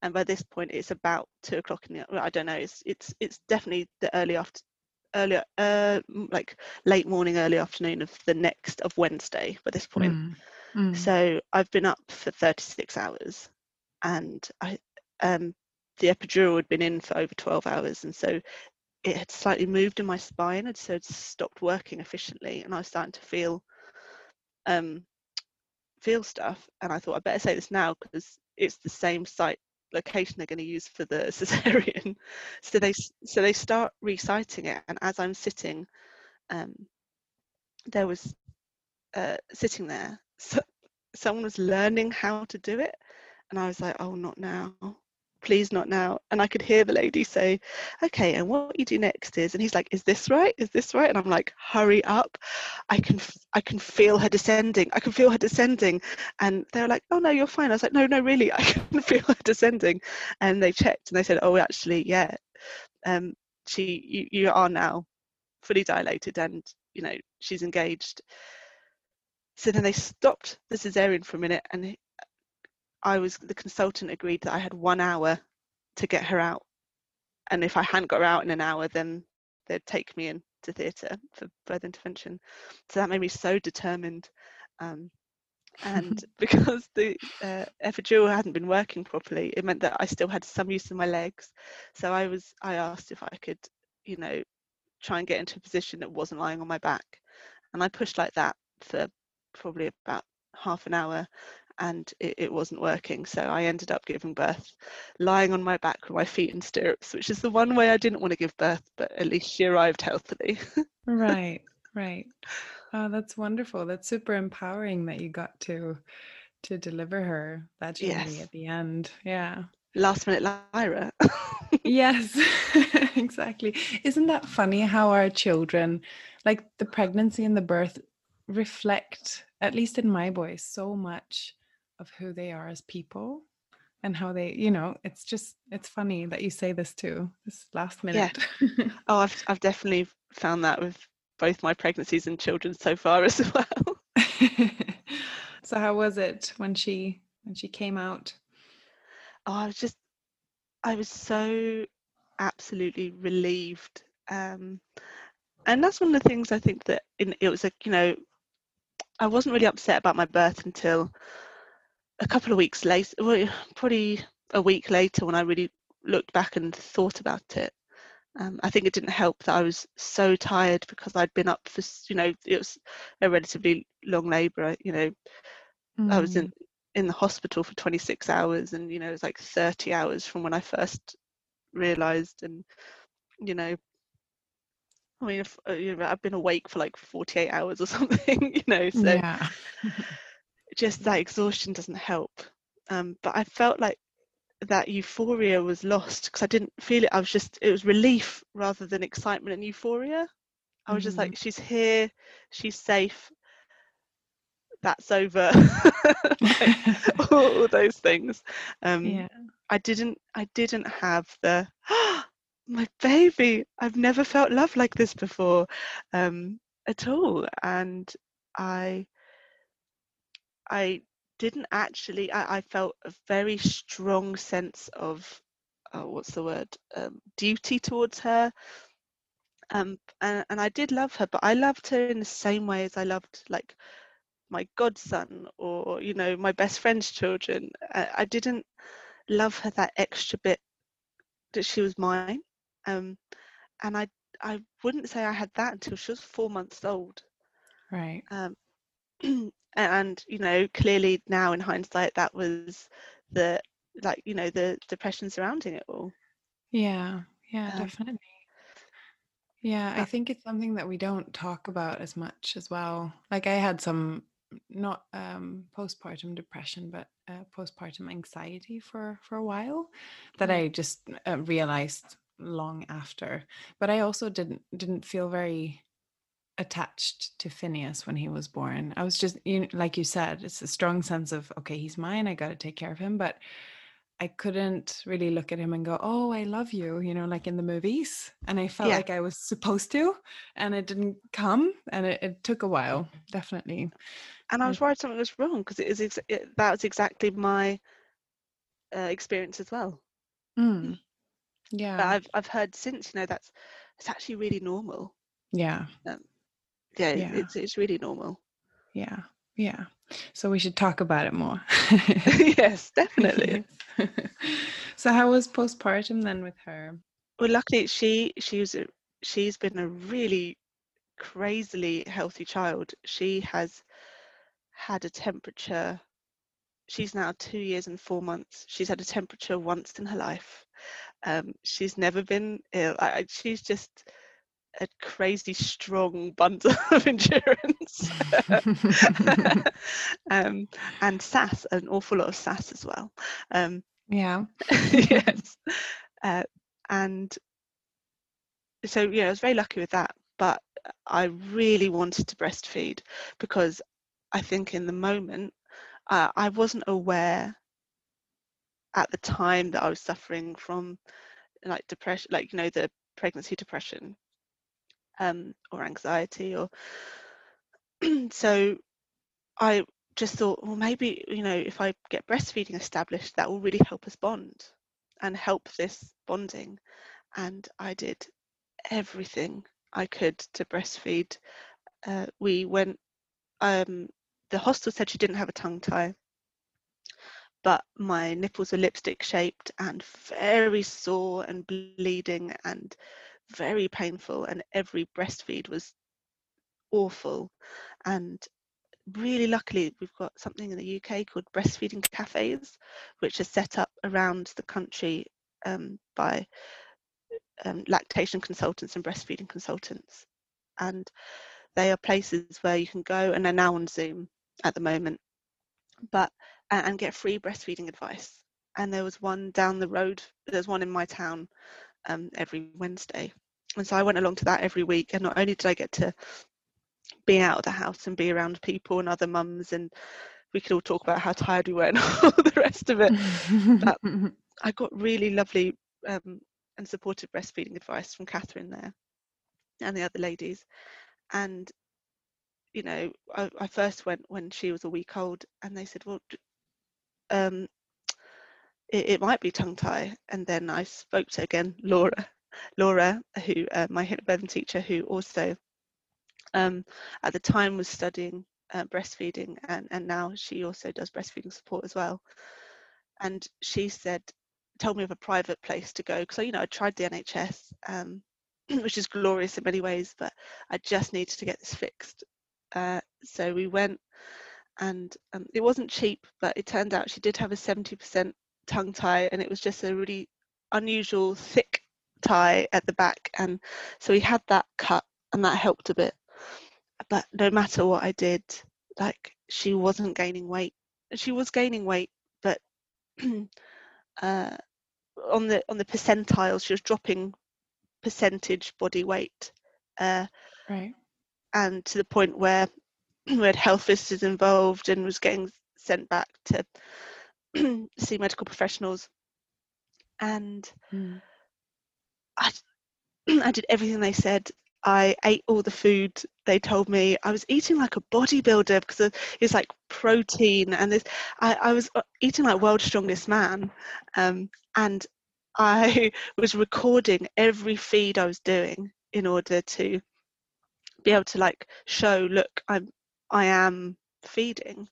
and by this point it's about two o'clock in the well, I don't know it's it's it's definitely the early after earlier uh like late morning early afternoon of the next of Wednesday by this point mm. Mm. so I've been up for 36 hours and I um the epidural had been in for over 12 hours and so it had slightly moved in my spine and so it stopped working efficiently and I was starting to feel um feel stuff and I thought I better say this now because it's the same site location they're going to use for the cesarean. So they so they start reciting it, and as I'm sitting, um, there was uh, sitting there, so someone was learning how to do it, and I was like, oh, not now, please not now. And I could hear the lady say, okay, and what you do next is, and he's like, is this right? Is this right? And I'm like, hurry up. I can, I can feel her descending. I can feel her descending. And they're like, oh no, you're fine. I was like, no, no, really, I can feel her descending. And they checked and they said, oh, actually, yeah, um, she, you, you are now fully dilated and, you know, she's engaged. So then they stopped the cesarean for a minute and I was the consultant agreed that I had one hour to get her out, and if I hadn't got her out in an hour, then they'd take me into theatre for birth intervention. So that made me so determined. Um, and because the uh, epidural hadn't been working properly, it meant that I still had some use of my legs. So I was I asked if I could, you know, try and get into a position that wasn't lying on my back, and I pushed like that for probably about half an hour and it, it, wasn't working. So I ended up giving birth lying on my back with my feet in stirrups, which is the one way I didn't want to give birth, but at least she arrived healthily. right, right. Oh, that's wonderful. That's super empowering that you got to to deliver her that journey yes. at the end. Yeah. Last minute Lyra. yes, exactly. Isn't that funny how our children, like the pregnancy and the birth, reflect, at least in my boys, so much of who they are as people and how they you know it's just it's funny that you say this too this last minute. Yeah. oh I've, I've definitely found that with both my pregnancies and children so far as well. So how was it when she when she came out? Oh i was just i was so absolutely relieved um and that's one of the things i think that in, it was like you know i wasn't really upset about my birth until a couple of weeks later, well, probably a week later, when I really looked back and thought about it, um, I think it didn't help that I was so tired because I'd been up for, you know, it was a relatively long labour. You know, mm. I was in mm. in the hospital for 26 hours, and you know, it was like 30 hours from when I first realised, and you know, I mean, if, uh, you know, I've been awake for like 48 hours or something, you know, so. Yeah. just that exhaustion doesn't help. Um, but I felt like that euphoria was lost because I didn't feel it. I was just, it was relief rather than excitement and euphoria. I was just like, mm. she's here, she's safe, that's over. like, all, all, those things. Um, yeah. I didn't, I didn't have the, oh, my baby, I've never felt love like this before um, at all. And I, I didn't actually, I, I felt a very strong sense of, uh, what's the word, um, duty towards her. Um, and, and I did love her, but I loved her in the same way as I loved like my godson or, you know, my best friend's children. I, I didn't love her that extra bit that she was mine. Um, and I, I wouldn't say I had that until she was four months old. Right. Um, and you know clearly now in hindsight that was the like you know the depression surrounding it all. Yeah yeah um, definitely. Yeah i think it's something that we don't talk about as much as well. Like i had some not um postpartum depression but uh, postpartum anxiety for for a while that i just uh, realized long after. But i also didn't didn't feel very attached to Phineas when he was born. I was just you know, like you said, it's a strong sense of okay, he's mine. I got to take care of him, but I couldn't really look at him and go, "Oh, I love you," you know, like in the movies. And I felt yeah. like I was supposed to, and it didn't come, and it, it took a while, definitely. And I was worried something was wrong because it is ex- it, that was exactly my uh, experience as well. Mm. Yeah, but I've I've heard since, you know, that's it's actually really normal. Yeah. Um, yeah, yeah. it's it's really normal. Yeah, yeah. So we should talk about it more. yes, definitely. so how was postpartum then with her? Well, luckily she she was a, she's been a really crazily healthy child. She has had a temperature. She's now two years and four months. She's had a temperature once in her life. Um, she's never been ill. I, she's just a crazy strong bundle of endurance um, and sass an awful lot of sass as well um, Yeah. yes. Uh, and so, yeah, I was very lucky with that. But I really wanted to breastfeed because I think in the moment uh, I wasn't aware at the time that I was suffering from like depression, like, you know, the pregnancy depression um, or anxiety or so I just thought, well, maybe, you know, if I get breastfeeding established, that will really help us bond and help this bonding. And I did everything I could to breastfeed. Uh, we went, um, the hostel said she didn't have a tongue tie, but my nipples were lipstick shaped and very sore and bleeding and very painful. And every breastfeed was awful. And really luckily, we've got something in the UK called breastfeeding cafes, which are set up around the country um, by um, lactation consultants and breastfeeding consultants. And they are places where you can go, and they're now on Zoom at the moment, but and get free breastfeeding advice. And there was one down the road. There's one in my town um, every Wednesday, and so I went along to that every week. And not only did I get to be out of the house and be around people and other mums, and we could all talk about how tired we were and all the rest of it. but I got really lovely um, and supportive breastfeeding advice from Catherine there and the other ladies. And, you know, I, I first went when she was a week old and they said, well, um, it, it, might be tongue tie. And then I spoke to again Laura, Laura, who uh, my hypnobirthing teacher, who also um, at the time was studying uh, breastfeeding and, and now she also does breastfeeding support as well. And she said, told me of a private place to go because you know I tried the NHS, um, which is glorious in many ways, but I just needed to get this fixed. Uh, so we went, and um, it wasn't cheap, but it turned out she did have a 70% tongue tie, and it was just a really unusual thick tie at the back, and so we had that cut, and that helped a bit. But no matter what I did, like she wasn't gaining weight. She was gaining weight, but uh, on the on the percentiles she was dropping percentage body weight uh, right and to the point where we had health visitors involved and was getting sent back to see medical professionals and mm. I, I did everything they said I ate all the food they told me. I was eating like a bodybuilder because it's like protein and this. I, I was uh, eating like world's strongest man, um, and I was recording every feed I was doing in order to be able to like show, look, I'm I am feeding.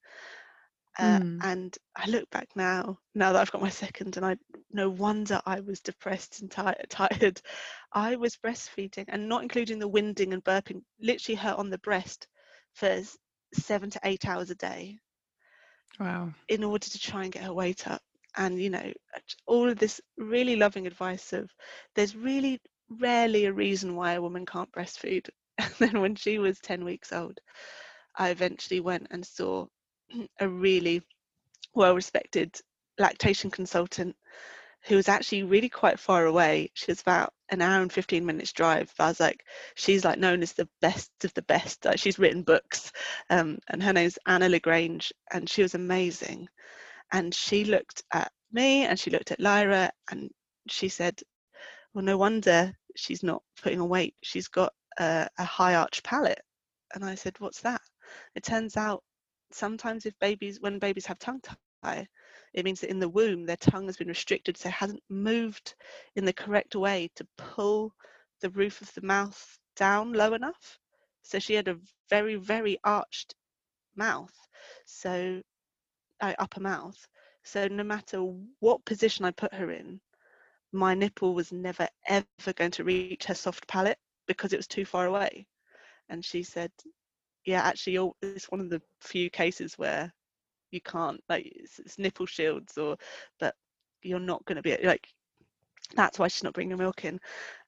Uh, mm. And I look back now, now that I've got my second, and I no wonder I was depressed and tired. tired. I was breastfeeding and not including the winding and burping, literally her on the breast for seven to eight hours a day. Wow. In order to try and get her weight up. And, you know, all of this really loving advice of there's really rarely a reason why a woman can't breastfeed. And then when she was 10 weeks old, I eventually went and saw a really well respected lactation consultant who was actually really quite far away. She was about an hour and 15 minutes drive. I was like, she's like known as the best of the best. Like she's written books. Um, and her name's Anna LaGrange, and she was amazing. And she looked at me and she looked at Lyra and she said, Well, no wonder she's not putting on weight. She's got a, a high arch palate. And I said, What's that? It turns out sometimes if babies when babies have tongue tie it means that in the womb their tongue has been restricted so it hasn't moved in the correct way to pull the roof of the mouth down low enough. So she had a very very arched mouth so uh, upper mouth. So no matter what position i put her in my nipple was never ever going to reach her soft palate because it was too far away. And she said yeah, actually, it's one of the few cases where you can't like it's, it's nipple shields or, but you're not going to be like. That's why she's not bringing milk in,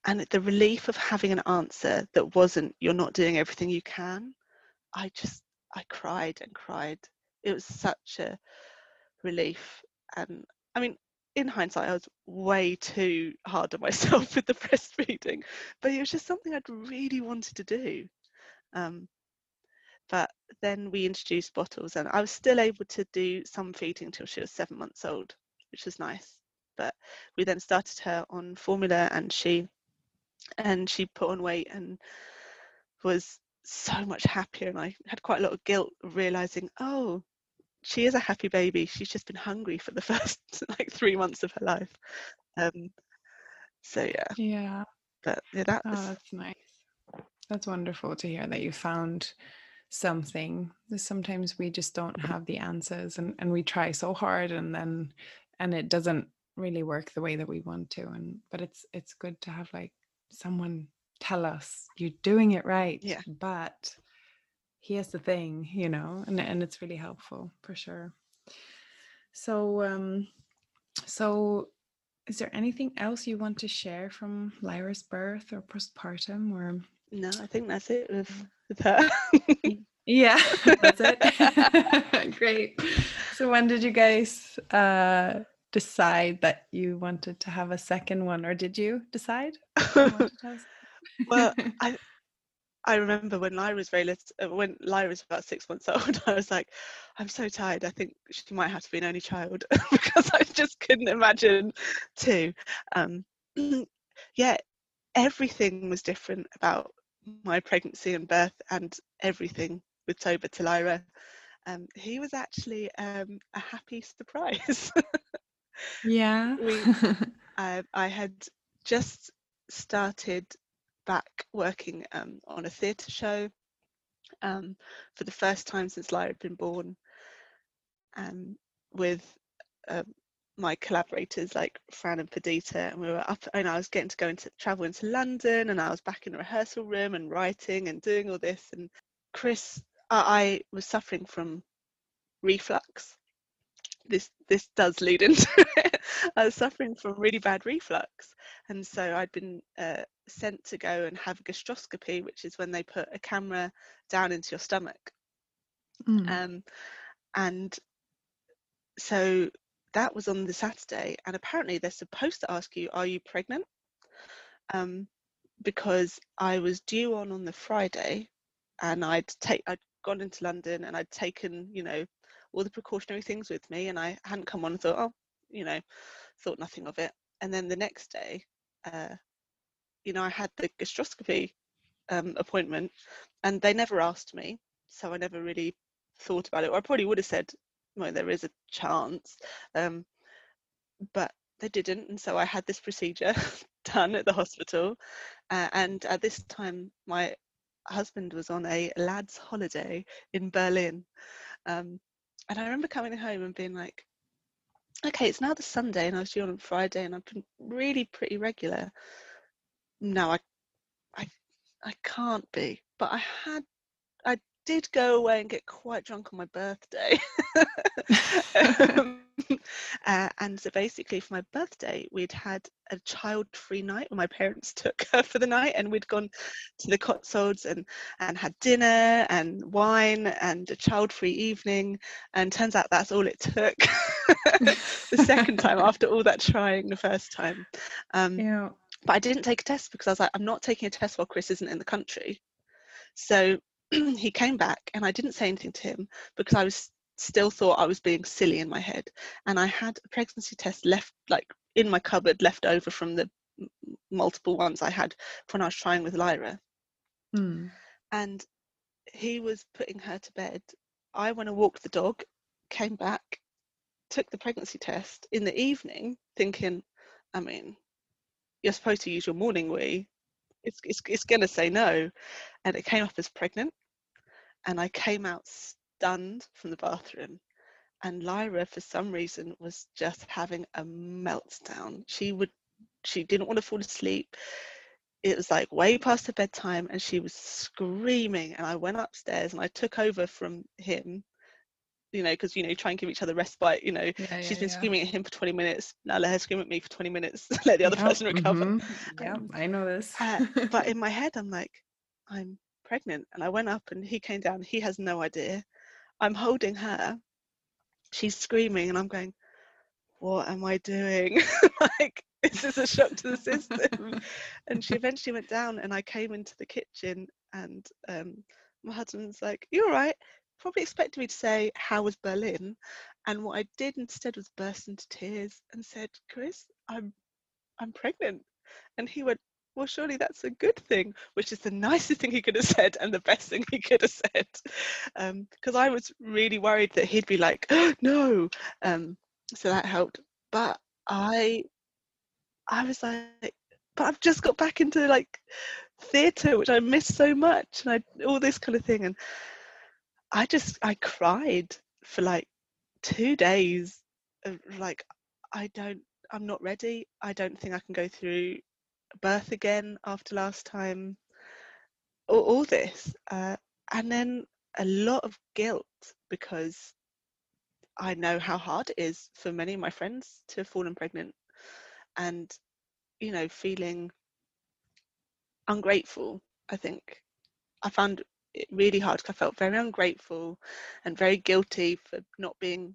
and the relief of having an answer that wasn't "you're not doing everything you can." I just I cried and cried. It was such a relief, and I mean, in hindsight, I was way too hard on myself with the breastfeeding, but it was just something I'd really wanted to do. Um, but then we introduced bottles, and I was still able to do some feeding until she was seven months old, which was nice. But we then started her on formula, and she and she put on weight and was so much happier. And I had quite a lot of guilt realizing, oh, she is a happy baby. She's just been hungry for the first like three months of her life. Um, so yeah. Yeah. But yeah, that oh, was that's nice. That's wonderful to hear that you found something. Sometimes we just don't have the answers and, and we try so hard and then and it doesn't really work the way that we want to. And but it's it's good to have like someone tell us you're doing it right. Yeah. But here's the thing, you know, and, and it's really helpful for sure. So um so is there anything else you want to share from Lyra's birth or postpartum or no, I think that's it with, with her. yeah, that's it. Great. So when did you guys uh decide that you wanted to have a second one or did you decide? well, I I remember when Lyra was very little, uh, when Lyra was about six months old, I was like, I'm so tired. I think she might have to be an only child because I just couldn't imagine two. Um, yeah, everything was different about my pregnancy and birth and everything with Toba to Lyra. Um, he was actually um, a happy surprise. yeah. we, uh, I had just started back working um, on a theatre show um, for the first time since Lyra had been born um, with uh, my collaborators like Fran and Perdita and we were up and I was getting to go into travel into London and I was back in the rehearsal room and writing and doing all this and Chris I was suffering from reflux this this does lead into it. I was suffering from really bad reflux, and so I'd been uh, sent to go and have a gastroscopy, which is when they put a camera down into your stomach. Mm. Um, and so that was on the Saturday, and apparently they're supposed to ask you, "Are you pregnant?" Um, because I was due on on the Friday, and I'd take I'd gone into London and I'd taken you know all the precautionary things with me and I hadn't come on and thought, oh, you know, thought nothing of it. And then the next day, uh, you know, I had the gastroscopy um, appointment and they never asked me. So I never really thought about it. Or I probably would have said, well, there is a chance. Um, but they didn't. And so I had this procedure done at the hospital. Uh, and at this time, my husband was on a lad's holiday in Berlin. Um, and I remember coming home and being like, okay, it's now the Sunday and I was due on Friday and I've been really pretty regular. No, I, I, I can't be. But I had, did go away and get quite drunk on my birthday. um, uh, and so basically, for my birthday, we'd had a child-free night where my parents took her for the night, and we'd gone to the Cotswolds and and had dinner and wine and a child-free evening. And turns out that's all it took. the second time after all that trying the first time. Um, yeah. But I didn't take a test because I was like, I'm not taking a test while Chris isn't in the country. So he came back, and I didn't say anything to him because I was still thought I was being silly in my head. And I had a pregnancy test left, like in my cupboard, left over from the multiple ones I had when I was trying with Lyra. Mm. And he was putting her to bed. I went and walked the dog, came back, took the pregnancy test in the evening, thinking, I mean, you're supposed to use your morning wee. It's, it's, it's going to say no. And it came up as pregnant. And I came out stunned from the bathroom and Lyra for some reason was just having a meltdown. She would she didn't want to fall asleep. It was like way past her bedtime and she was screaming and I went upstairs and I took over from him you know, because you know, try and give each other respite. You know, yeah, she's yeah, been yeah. screaming at him for 20 minutes. Now let her scream at me for 20 minutes. let the other person recover. mhm. Yeah, Um, I know this. uh, but in my head, I'm like, I'm pregnant, and I went up, and he came down. He has no idea. I'm holding her. She's screaming, and I'm going, what am I doing? like, this is a shock to the system. and she eventually went down, and I came into the kitchen, and um, my husband's like, "You all right?" Probably expected me to say, "How was Berlin?" And what I did instead was burst into tears and said, "Chris, I'm, I'm pregnant." And he went, well, surely that's a good thing, which is the nicest thing he could have said and the best thing he could have said. Because um, I was really worried that he'd be like, oh, no. Um, so that helped. But I, I was like, but I've just got back into like theatre, which I miss so much, and I all this kind of thing, and I just I cried for like two days. Like I don't, I'm not ready. I don't think I can go through birth again after last time, all, all this. Uh, and then a lot of guilt because I know how hard it is for many of my friends to have fallen pregnant and, you know, feeling ungrateful. I think I found really hard because I felt very ungrateful and very guilty for not being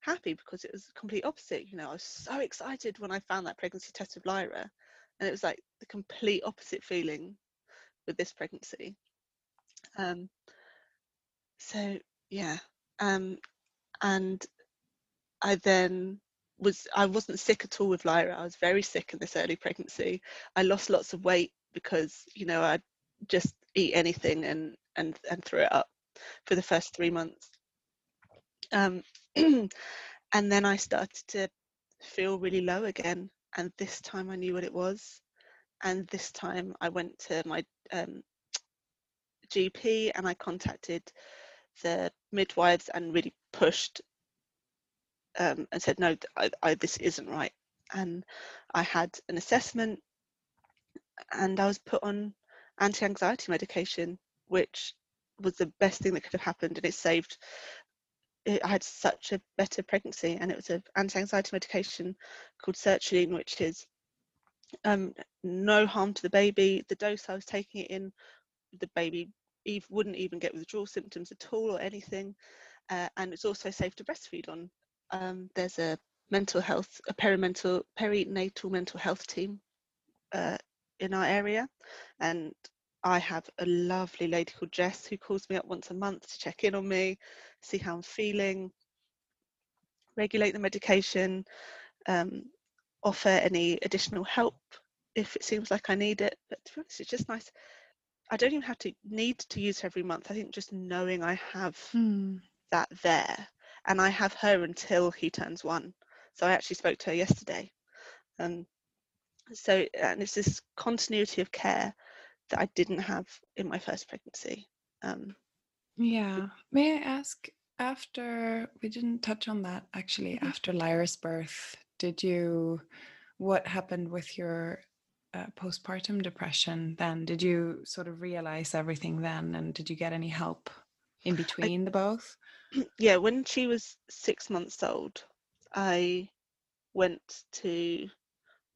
happy because it was the complete opposite. You know, I was so excited when I found that pregnancy test with Lyra and it was like the complete opposite feeling with this pregnancy um so yeah um and i then was i wasn't sick at all with lyra i was very sick in this early pregnancy i lost lots of weight because you know i just eat anything and and and threw it up for the first three months um and then i started to feel really low again and this time I knew what it was. And this time I went to my um, GP and I contacted the midwives and really pushed um, and said, no, I, I, this isn't right. And I had an assessment and I was put on anti anxiety medication, which was the best thing that could have happened. And it saved, it, I had such a better pregnancy. And it was an anti anxiety medication called sertraline, which is um, no harm to the baby. The dose I was taking it in, the baby wouldn't even get withdrawal symptoms at all or anything. Uh, and it's also safe to breastfeed on. Um, there's a mental health, a perimental, perinatal mental health team uh, in our area, and I have a lovely lady called Jess who calls me up once a month to check in on me, see how I'm feeling, regulate the medication, um, offer any additional help if it seems like I need it. But to be honest, it's just nice. I don't even have to need to use her every month. I think just knowing I have hmm. that there, and I have her until he turns one. So I actually spoke to her yesterday. Um, so and it's this continuity of care that I didn't have in my first pregnancy. Um, yeah. May I ask? After we didn't touch on that actually. Mm-hmm. After Lyra's birth, did you? What happened with your uh, postpartum depression? Then did you sort of realize everything then, and did you get any help in between I, the both? Yeah, when she was six months old, I went to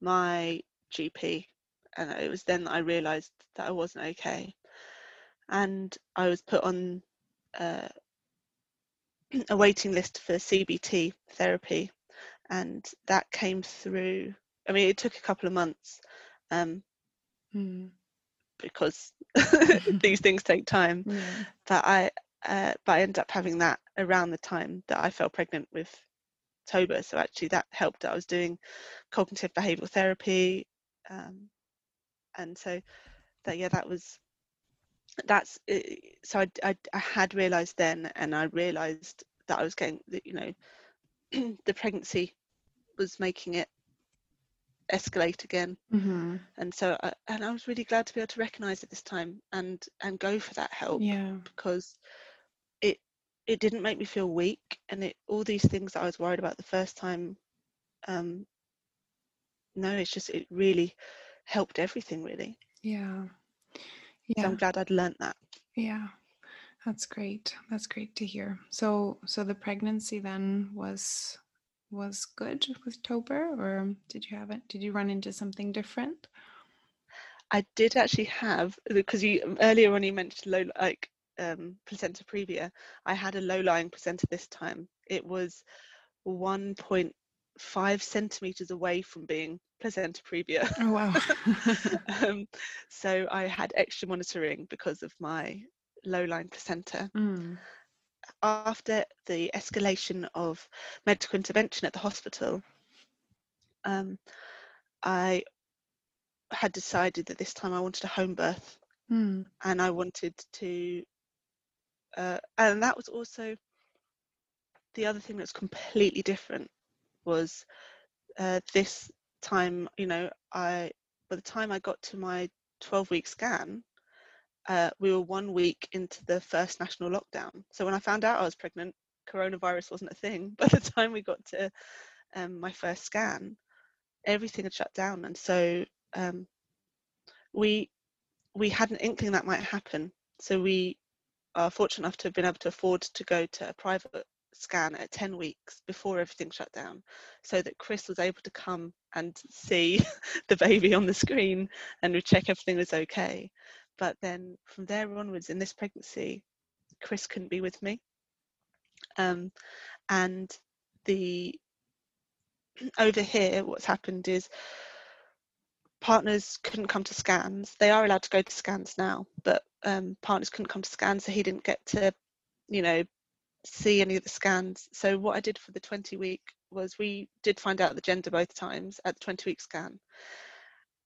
my GP and it was then that I realised that I wasn't okay, and I was put on uh, a waiting list for CBT therapy, and that came through. I mean, it took a couple of months um, mm. because these things take time. Yeah. But I, uh, but I ended up having that around the time that I fell pregnant with Toba. So actually, that helped. I was doing cognitive behavioural therapy, um, and so that yeah that was that's so I, I, I had realized then and i realized that i was getting that you know the pregnancy was making it escalate again mm-hmm. and so I, and i was really glad to be able to recognize it this time and and go for that help yeah because it didn't make me feel weak and it all these things that i was worried about the first time um no it's just it really helped everything really. Yeah. Yeah. So I'm glad I'd learnt that. Yeah. That's great. That's great to hear. So so the pregnancy then was was good with Tober or did you have it did you run into something different? I did actually have because you earlier when you mentioned low like um, placenta previa, I had a low lying placenta this time. It was 1.5 centimeters away from being placenta previa. Oh wow. um, so I had extra monitoring because of my low-lying placenta. Mm. After the escalation of medical intervention at the hospital, um, I had decided that this time I wanted a home birth Mm. and I wanted to, uh, and that was also the other thing that's completely different was uh, this time, you know, I by the time I got to my 12 week scan, uh, we were one week into the first national lockdown. So when I found out I was pregnant, coronavirus wasn't a thing. By the time we got to um, my first scan, everything had shut down, and so um, we we had an inkling that might happen. So we fortunate enough to have been able to afford to go to a private scan at 10 weeks before everything shut down so that Chris was able to come and see the baby on the screen and check everything was okay. But then from there onwards in this pregnancy, Chris couldn't be with me. Um, and the over here, what's happened is partners couldn't come to scans. They are allowed to go to scans now, but um, partners couldn't come to scan, so he didn't get to, you know, see any of the scans. So what I did for the 20 week was we did find out the gender both times at the 20 week scan,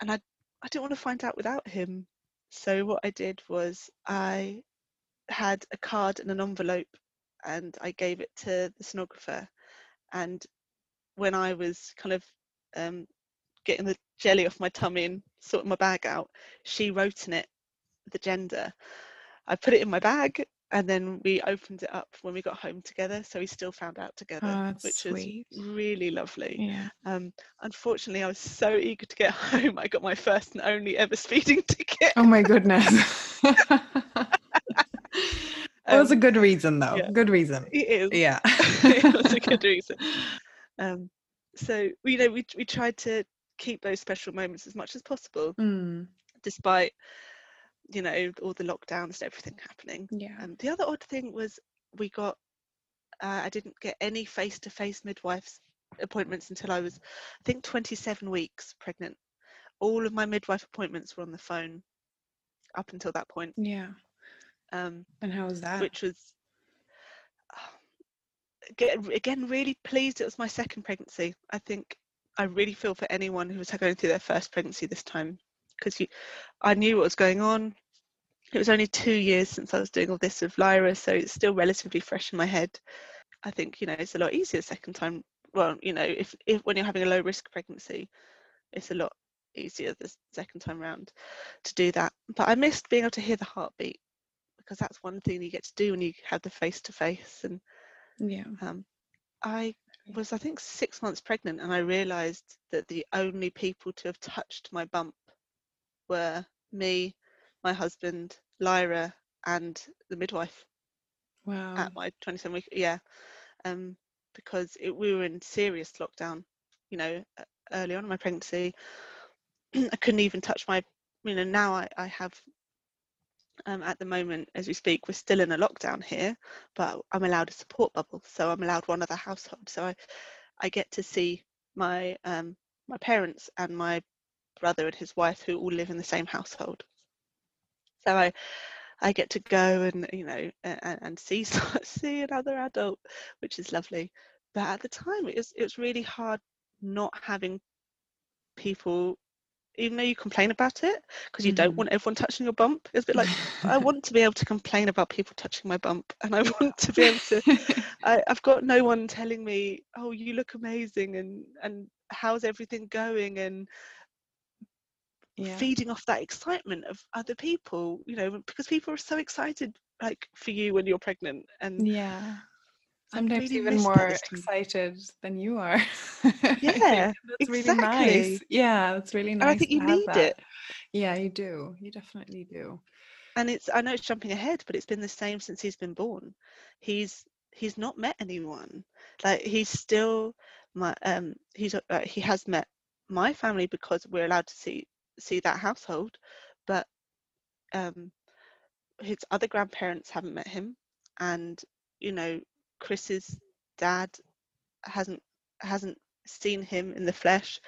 and I I didn't want to find out without him. So what I did was I had a card and an envelope, and I gave it to the sonographer, and when I was kind of um, getting the jelly off my tummy and sorting my bag out, she wrote in it the gender. I put it in my bag and then we opened it up when we got home together. So we still found out together, Oh, which sweet. was really lovely. Yeah. Um, unfortunately, I was so eager to get home. I got my first and only ever speeding ticket. Oh my goodness. It was a Um, good reason though. yeah. Good reason. It is. Yeah. it was a good reason. Um, so you know, we we tried to keep those special moments as much as possible, Mm, despite you know all the lockdowns and everything happening. yeah. Um, the other odd thing was we got uh, I didn't get any face-to-face midwives appointments until I was I think 27 weeks pregnant. All of my midwife appointments were on the phone up until that point, Yeah. um, And how was that? which was again, again really pleased it was my second pregnancy. I think I really feel for anyone who was going through their first pregnancy this time because you, I knew what was going on. It was only two years since I was doing all this with Lyra, so it's still relatively fresh in my head. I think you know it's a lot easier second time. Well, you know, if, if when you're having a low risk pregnancy, it's a lot easier the second time round to do that. But I missed being able to hear the heartbeat because that's one thing you get to do when you have the face to face. And yeah. um, I was, I think, six months pregnant, and I realised that the only people to have touched my bump were me, my husband, Lyra, and the midwife Wow. at my 27 week. Yeah, um, because it, we were in serious lockdown. You know, early on in my pregnancy, I couldn't even touch my. You know, now I, I have. Um, at the moment, as we speak, we're still in a lockdown here, but I'm allowed a support bubble, so I'm allowed one other household. So I, I get to see my um, my parents and my brother and his wife, who all live in the same household. So I, I get to go and you know and, and see see another adult, which is lovely. But at the time, it was it was really hard not having people, even though you complain about it, because you don't Mhm. want everyone touching your bump. It's a bit like I want to be able to complain about people touching my bump, and I want to be able to. I, I've got no one telling me, "Oh, you look amazing," and and how's everything going, and yeah. feeding off that excitement of other people. You know, because people are so excited, like for you when you're pregnant, and Yeah. Sometimes really even more excited than you are. Yeah, that's really nice. exactly. Yeah, that's really nice. I think you need that. it. Yeah, you do. You definitely do. and it's i know it's jumping ahead but it's been the same since he's been born he's he's not met anyone like he's still my um he's uh, he has met my family because we're allowed to see see that household but um his other grandparents haven't met him and you know chris's dad hasn't hasn't seen him in the flesh.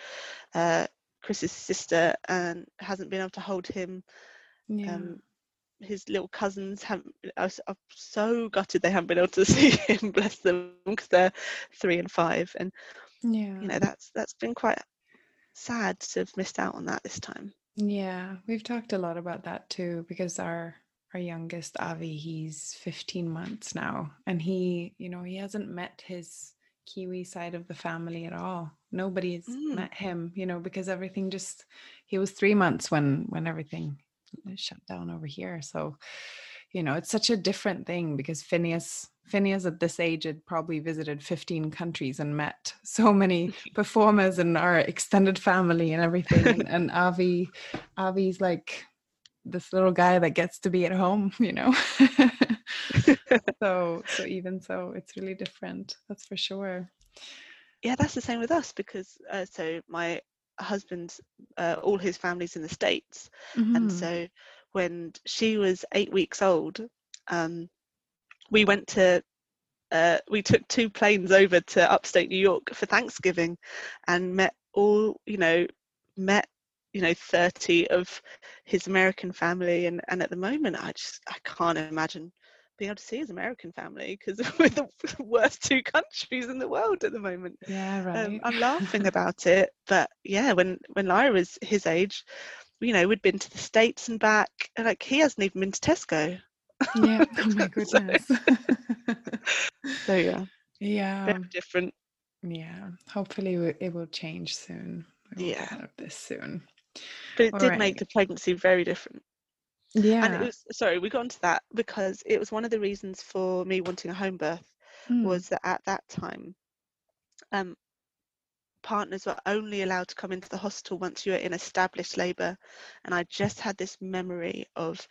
Uh, Chris's sister and hasn't been able to hold him. Yeah. Um, his little cousins haven't. I'm so gutted they haven't been able to see him. Bless them, because they're three and five, and yeah. you know that's that's been quite sad to have missed out on that this time. Yeah, we've talked a lot about that too because our our youngest Avi, he's 15 months now and he, you know, he hasn't met his Kiwi side of the family at all. Nobody's Mm. met him, you know, because everything just he was 3 months when when everything shut down over here. So, you know, it's such a different thing because Phineas Phineas at this age had probably visited 15 countries and met so many performers and our extended family and everything. And, and Avi, Avi's like this little guy that gets to be at home, you know. so so even so, it's really different. That's for sure. yeah, that's the same with us because uh, so my husband's uh, all his family's in the states, and Mhm. so when she was eight weeks old, um, we went to uh, we took two planes over to upstate New York for Thanksgiving, and met all you know met you know 30 of his American family, and and at the moment I just I can't imagine being able to see his American family because we're the worst two countries in the world at the moment. yeah, right. Um, I'm laughing about it, but yeah, when when Lyra was his age, you know, we'd been to the states and back, and like he hasn't even been to Tesco. Yeah. Oh my goodness. So yeah, yeah. very different. Yeah. Hopefully it will change soon. Will Yeah. out of this soon. But it did Alright. make the pregnancy very different. Yeah. And it was sorry, we got into that because it was one of the reasons for me wanting a home birth Mm. was that at that time, um, partners were only allowed to come into the hospital once you were in established labour, and I just had this memory of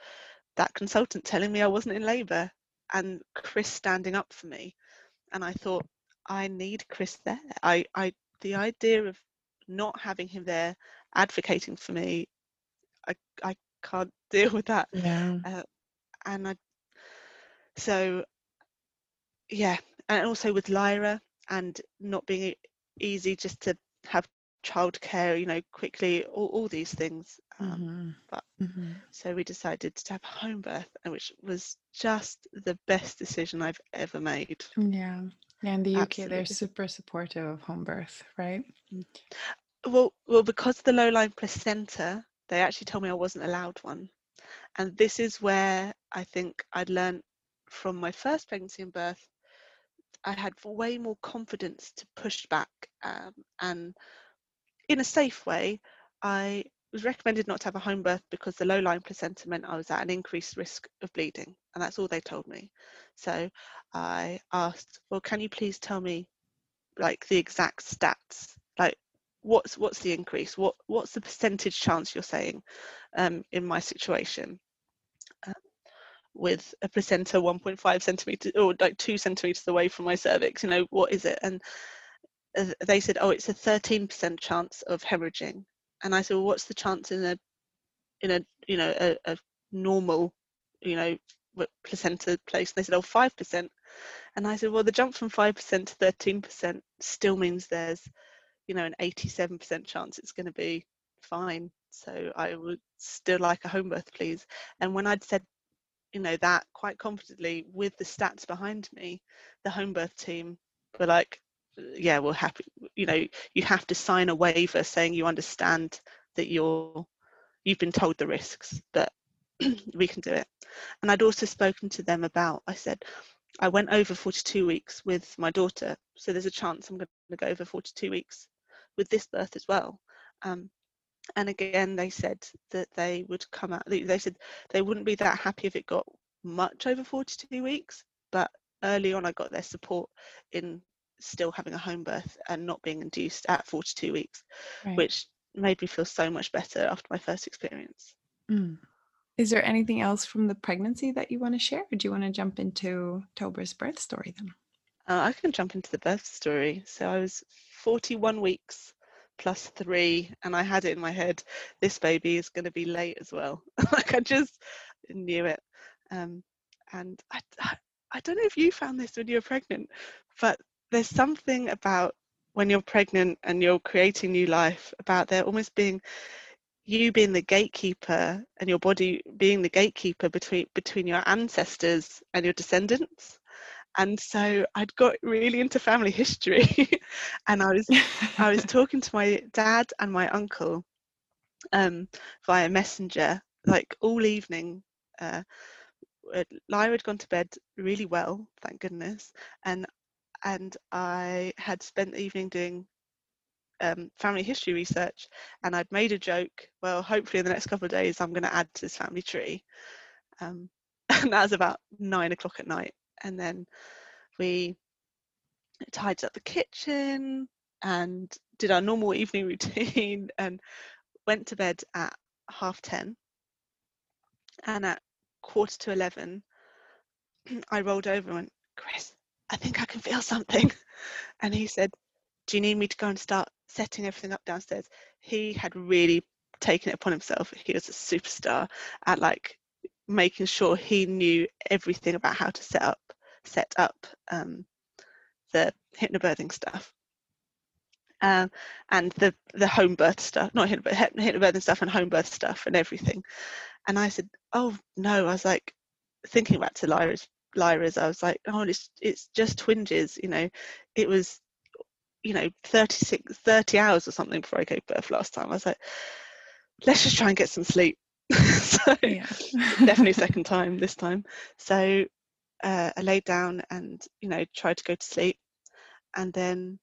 that consultant telling me I wasn't in labour, and Chris standing up for me, and I thought I need Chris there. I, I, the idea of not having him there advocating for me, I, I can't deal with that yeah. Uh, and I so yeah and also with Lyra and not being easy just to have childcare you know quickly all, all these things um, Mhm. but- Mhm. so we decided to have a home birth and which was just the best decision I've ever made Yeah. Yeah. In the UK, they're super supportive of home birth, right? well well because of the low lying placenta they actually told me I wasn't allowed one and this is where I think I'd learned from my first pregnancy and birth I had way more confidence to push back um, and in a safe way I was recommended not to have a home birth because the low lying placenta meant I was at an increased risk of bleeding and that's all they told me. So I asked well can you please tell me like the exact stats? Like what's what's the increase? What what's the percentage chance you're saying um, in my situation? Um, with a placenta 1.5 centimeters or like two centimeters away from my cervix you know what is it? And Uh, they said oh it's a 13% chance of hemorrhaging. And i said well what's the chance in a in a you know a, a normal you know placenta place? And they said oh 5% and i said well the jump from 5% to 13% still means there's you know an 87% chance it's going to be fine. So i would still like a home birth please. And when i'd said you know that quite confidently with the stats behind me the home birth team were like yeah we're happy you know you have to sign a waiver saying you understand that you're you've been told the risks but we can do it. And i'd also spoken to them about i said i went over 42 weeks with my daughter so there's a chance i'm going to go over 42 weeks with this birth as well. Um, and again they said that they would come out they said they wouldn't be that happy if it got much over 42 weeks but early on i got their support in still having a home birth and not being induced at 42 weeks Right. which made me feel so much better after my first experience Mm. Is there anything else from the pregnancy that you want to share? Or do you want to jump into Tober's birth story then? uh, i can jump into the birth story so i was 41 weeks plus three and i had it in my head this baby is going to be late as well like i just knew it um, and I, I I don't know if you found this when you were pregnant but there's something about when you're pregnant and you're creating new life about there almost being you being the gatekeeper and your body being the gatekeeper between between your ancestors and your descendants. And so I'd got really into family history and I was I was talking to my dad and my uncle um, via messenger like all evening uh, uh, Lyra had gone to bed really well thank goodness and and I had spent the evening doing um, family history research and I'd made a joke well hopefully in the next couple of days I'm going to add to this family tree. Um, and that was about nine o'clock at night and then we tidied up the kitchen and did our normal evening routine and went to bed at half 10 and at quarter to 11 I rolled over and went Chris I think I can feel something. And he said do you need me to go and start setting everything up downstairs? He had really taken it upon himself. He was a superstar at like making sure he knew everything about how to set up set up um, the hypnobirthing stuff. Um, and the the home birth stuff not hypnobirth, hypnobirthing stuff and home birth stuff and everything. And I said oh no. I was like thinking back to Lyra's I was like oh it's it's just twinges you know it was you know 36 30 hours or something before I gave birth last time I was like let's just try and get some sleep so definitely second time this time so uh, I laid down and you know tried to go to sleep, and then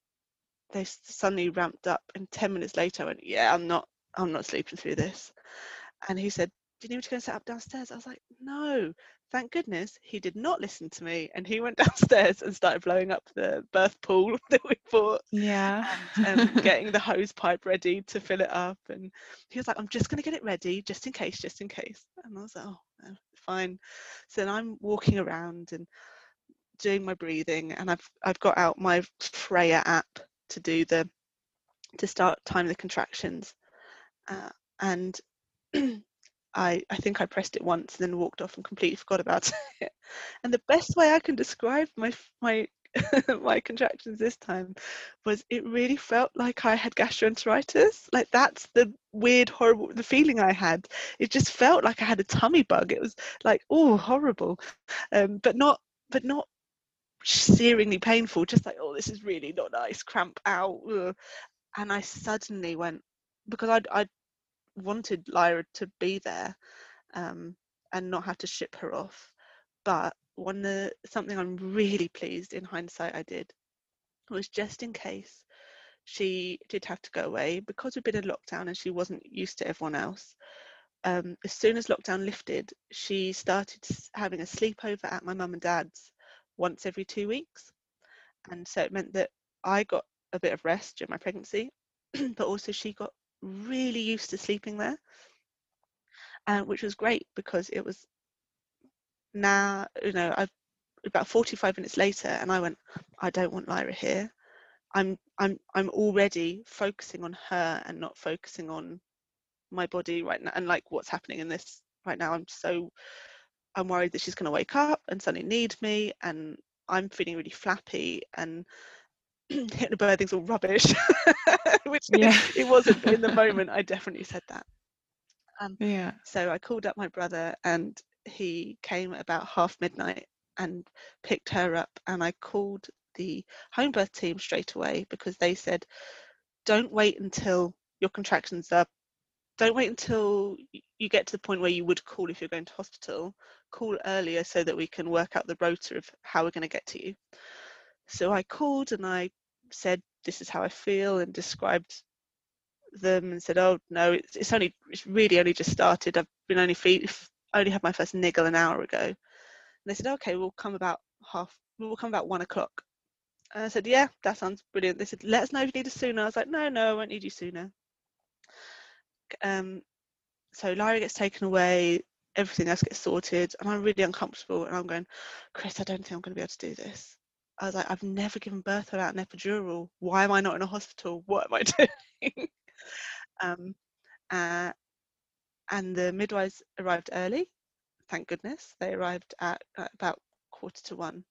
they suddenly ramped up. And ten minutes later, I went, "Yeah, I'm not, I'm not sleeping through this." And he said, "Do you need me to go and set up downstairs?" I was like, "No." Thank goodness he did not listen to me, and he went downstairs and started blowing up the birth pool that we bought. Yeah, and um, getting the hose pipe ready to fill it up. And he was like, "I'm just going to get it ready, just in case, just in case." And I was like, "Oh, no, fine. So then I'm walking around and doing my breathing, and I've I've got out my Freya app to do the to start time the contractions, uh, and I I think I pressed it once, and then walked off and completely forgot about it. And the best way I can describe my my my contractions this time was it really felt like I had gastroenteritis. Like that's the weird, horrible the feeling I had. It just felt like I had a tummy bug. It was like oh horrible, um, but not but not searingly painful. Just like oh this is really not nice. Cramp out, and I suddenly went because I I wanted Lyra to be there um, and not have to ship her off, but one the something I'm really pleased in hindsight I did was just in case she did have to go away because we'd been in lockdown and she wasn't used to everyone else. Um, as soon as lockdown lifted, she started having a sleepover at my mum and dad's once every two weeks, and so it meant that I got a bit of rest during my pregnancy, but also she got really used to sleeping there, uh, which was great because it was now you know I've about 45 minutes later and I went I don't want Lyra here. I'm I'm I'm already focusing on her and not focusing on my body right now and like what's happening in this right now. I'm so I'm worried that she's going to wake up and suddenly need me and I'm feeling really flappy and hypnobirthing's all rubbish. Which yeah. it wasn't in the moment I definitely said that. Um, yeah. so I called up my brother and he came about half midnight and picked her up and I called the home birth team straight away because they said don't wait until your contractions are don't wait until you get to the point where you would call if you're going to hospital. Call earlier so that we can work out the rota of how we're going to get to you. So I called and I said this is how I feel and described them and said oh no it's, it's only it's really only just started I've been only feed, I only had my first niggle an hour ago. And they said, okay, we'll come about half, we'll come about one o'clock. And I said, yeah, that sounds brilliant. They said, let us know if you need us sooner. I was like, no, no, I won't need you sooner. Um, so Lyra gets taken away, everything else gets sorted, and I'm really uncomfortable. And I'm going, Chris, I don't think I'm going to be able to do this. I was like, I've never given birth without an epidural. Why am I not in a hospital? What am I doing? um, uh, and the midwives arrived early. Thank goodness they arrived at, at about quarter to one.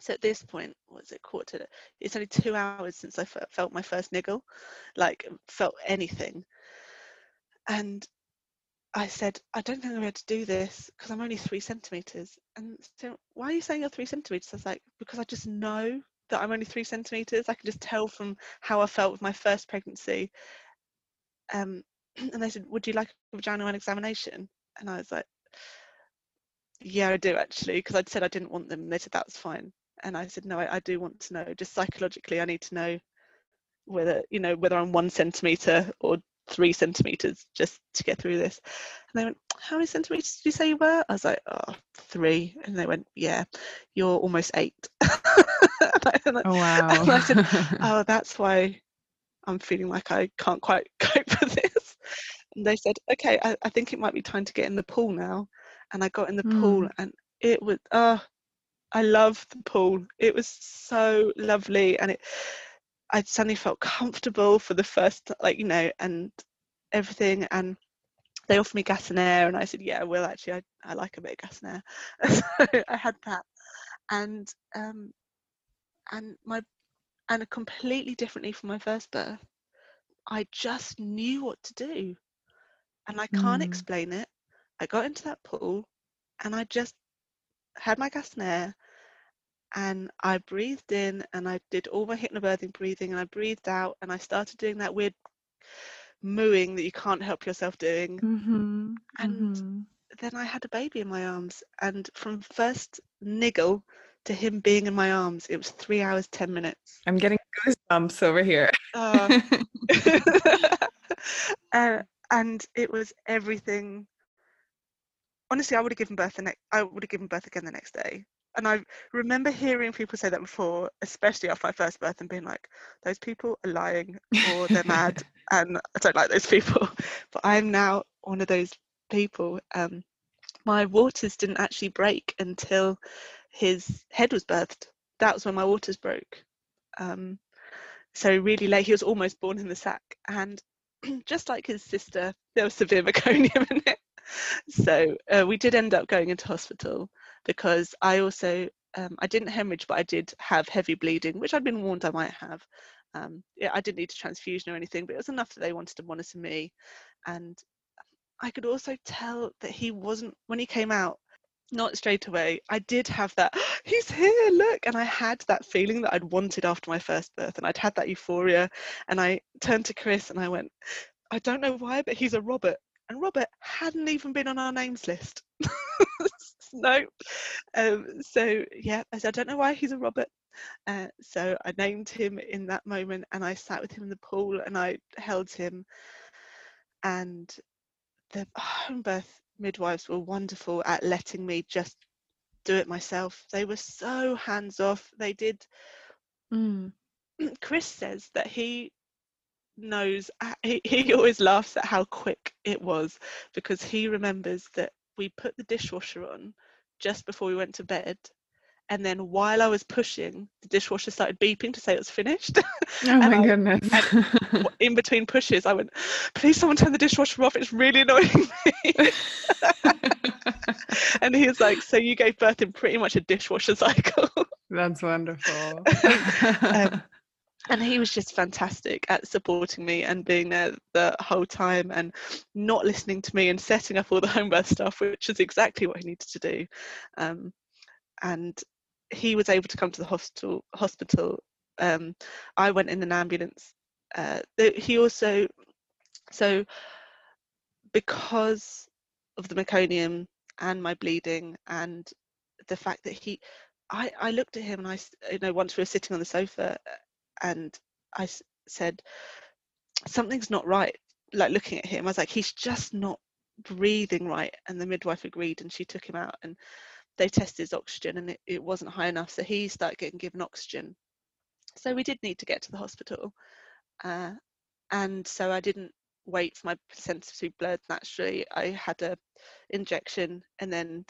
So at this point, was it quarter? To, it's only two hours since I felt my first niggle, like felt anything. And I said, I don't think I'm able to do this because I'm only three centimeters. And so, why are you saying you're three centimeters? I was like, because I just know that I'm only three centimeters. I can just tell from how I felt with my first pregnancy. Um, and they said, Would you like a vaginal examination? And I was like, Yeah, I do actually, because I'd said I didn't want them. And they said that's fine. And I said, No, I, I do want to know. Just psychologically, I need to know whether you know whether I'm one centimeter or three centimeters just to get through this. And they went, How many centimeters did you say you were? I was like, Oh, three. And they went, Yeah, you're almost eight. oh, wow. And I said, Oh, that's why I'm feeling like I can't quite cope with this. And they said, Okay, I, I think it might be time to get in the pool now. And I got in the mm. pool and it was, oh, I love the pool. It was so lovely. And it, I suddenly felt comfortable for the first, like, you know, and everything. And they offered me gas and air. And I said, yeah, well, actually, I, I like a bit of gas and air. so I had that. And, um, and my, and completely differently from my first birth, I just knew what to do. And I can't mm. explain it. I got into that pool and I just had my gas and air and I breathed in and I did all my hypnobirthing breathing and I breathed out and I started doing that weird mooing that you can't help yourself doing. Mm-hmm. And mm-hmm. then I had a baby in my arms and from first niggle to him being in my arms, it was three hours, 10 minutes. I'm getting goosebumps over here. Uh, uh, and it was everything. Honestly, I would have given birth the next. I would have given birth again the next day and I remember hearing people say that before, especially after my first birth, and being like, "Those people are lying or they're mad," and I don't like those people. But I'm now one of those people. Um, my waters didn't actually break until his head was birthed. That was when my waters broke. Um, so really late. He was almost born in the sack, and just like his sister, there was severe meconium in it. So uh, we did end up going into hospital because I also um, I didn't hemorrhage, but I did have heavy bleeding, which I'd been warned I might have. Um, yeah, I didn't need a transfusion or anything, but it was enough that they wanted to monitor me, and I could also tell that he wasn't when he came out. Not straight away. I did have that. He's here, look, and I had that feeling that I'd wanted after my first birth, and I'd had that euphoria. And I turned to Chris and I went, I don't know why, but he's a Robert and Robert hadn't even been on our names list. nope. Um, so yeah, I said I don't know why he's a Robert. Uh, so I named him in that moment, and I sat with him in the pool, and I held him. And the home birth midwives were wonderful at letting me just do it myself. They were so hands off. They did. Mm. Chris says that he knows he, he always laughs at how quick it was because he remembers that we put the dishwasher on just before we went to bed and then while I was pushing, the dishwasher started beeping to say it was finished. Oh my I, goodness. in between pushes, I went, please someone turn the dishwasher off. It's really annoying me. and he was like, so you gave birth in pretty much a dishwasher cycle. That's wonderful. um, and he was just fantastic at supporting me and being there the whole time and not listening to me and setting up all the home birth stuff which is exactly what he needed to do. Um, and he was able to come to the hospital hospital. Um, i went in an ambulance uh, he also so because of the meconium and my bleeding and the fact that he I, I looked at him and I you know once we were sitting on the sofa and I said, something's not right. Like looking at him, I was like, he's just not breathing right. And the midwife agreed and she took him out and they tested his oxygen and it, it wasn't high enough. So he started getting given oxygen. So we did need to get to the hospital. Uh, and so I didn't wait for my placenta to be blurred naturally. I had a injection and then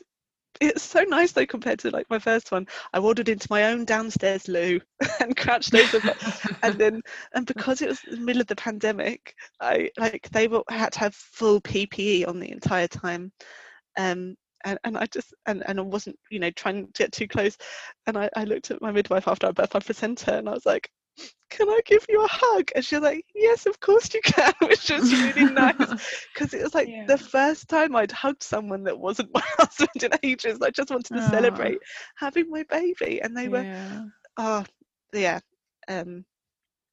it's so nice though compared to like my first one. I ordered into my own downstairs loo and crouched over, and then and because it was the middle of the pandemic, I like they were, had to have full PPE on the entire time, um, and, and I just and, and I wasn't you know trying to get too close and I, I looked at my midwife after I birthed my placenta and I was like can I give you a hug? And she was like yes of course you can which was really nice. Because it was like Yeah. the first time I'd hugged someone that wasn't my husband in ages. I just wanted to Aw. celebrate having my baby. And they were yeah. oh yeah um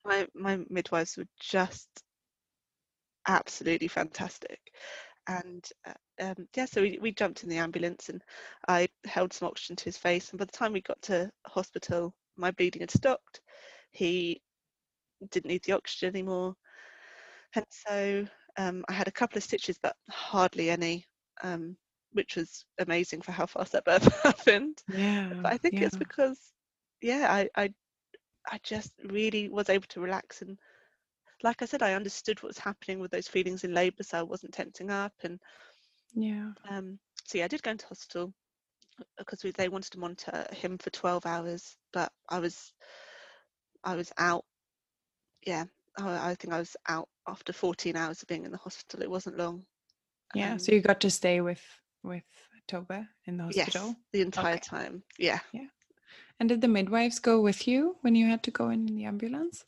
my my midwives were just absolutely fantastic. And uh, um yeah so we, we jumped in the ambulance and i held some oxygen to his face. And by the time we got to hospital my bleeding had stopped he didn't need the oxygen anymore and so um i had a couple of stitches but hardly any um which was amazing for how fast that birth happened Yeah. but I think it's because yeah I, I I just really was able to relax and like I said I understood what was happening with those feelings in labour so I wasn't tensing up and Yeah. um so yeah I did go into hospital because we, they wanted to monitor him for 12 hours but I was I was out yeah I, I think I was out after 14 hours of being in the hospital it wasn't long Yeah. Um, So you got to stay with with Toba in the hospital. yes the entire Okay. time yeah Yeah. And did the midwives go with you when you had to go in, in the ambulance?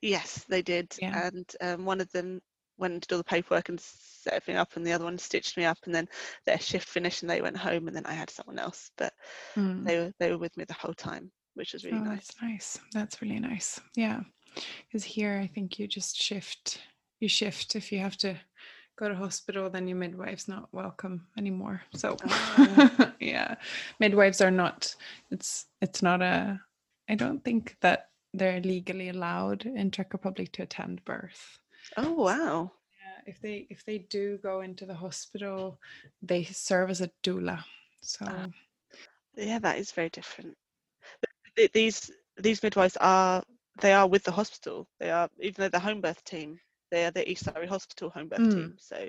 Yes, they did. Yeah. And um, one of them went and did all the paperwork and set everything up, and the other one stitched me up. And then their shift finished, and they went home. And then I had someone else, but Mm. they were they were with me the whole time, which was really oh, nice. that's nice. That's really nice. Yeah. Because here, I think you just shift. You shift if you have to go to hospital, then your midwife's not welcome anymore. So, Oh. yeah, midwives are not. It's it's not a. I don't think that they're legally allowed in Czech Republic to attend birth. Oh wow! Yeah, if they if they do go into the hospital, they serve as a doula. So Ah. Yeah, that is very different. Th- These these midwives are they are with the hospital. They are even though the home birth team. They are the East Surrey Hospital home birth Mm. team. So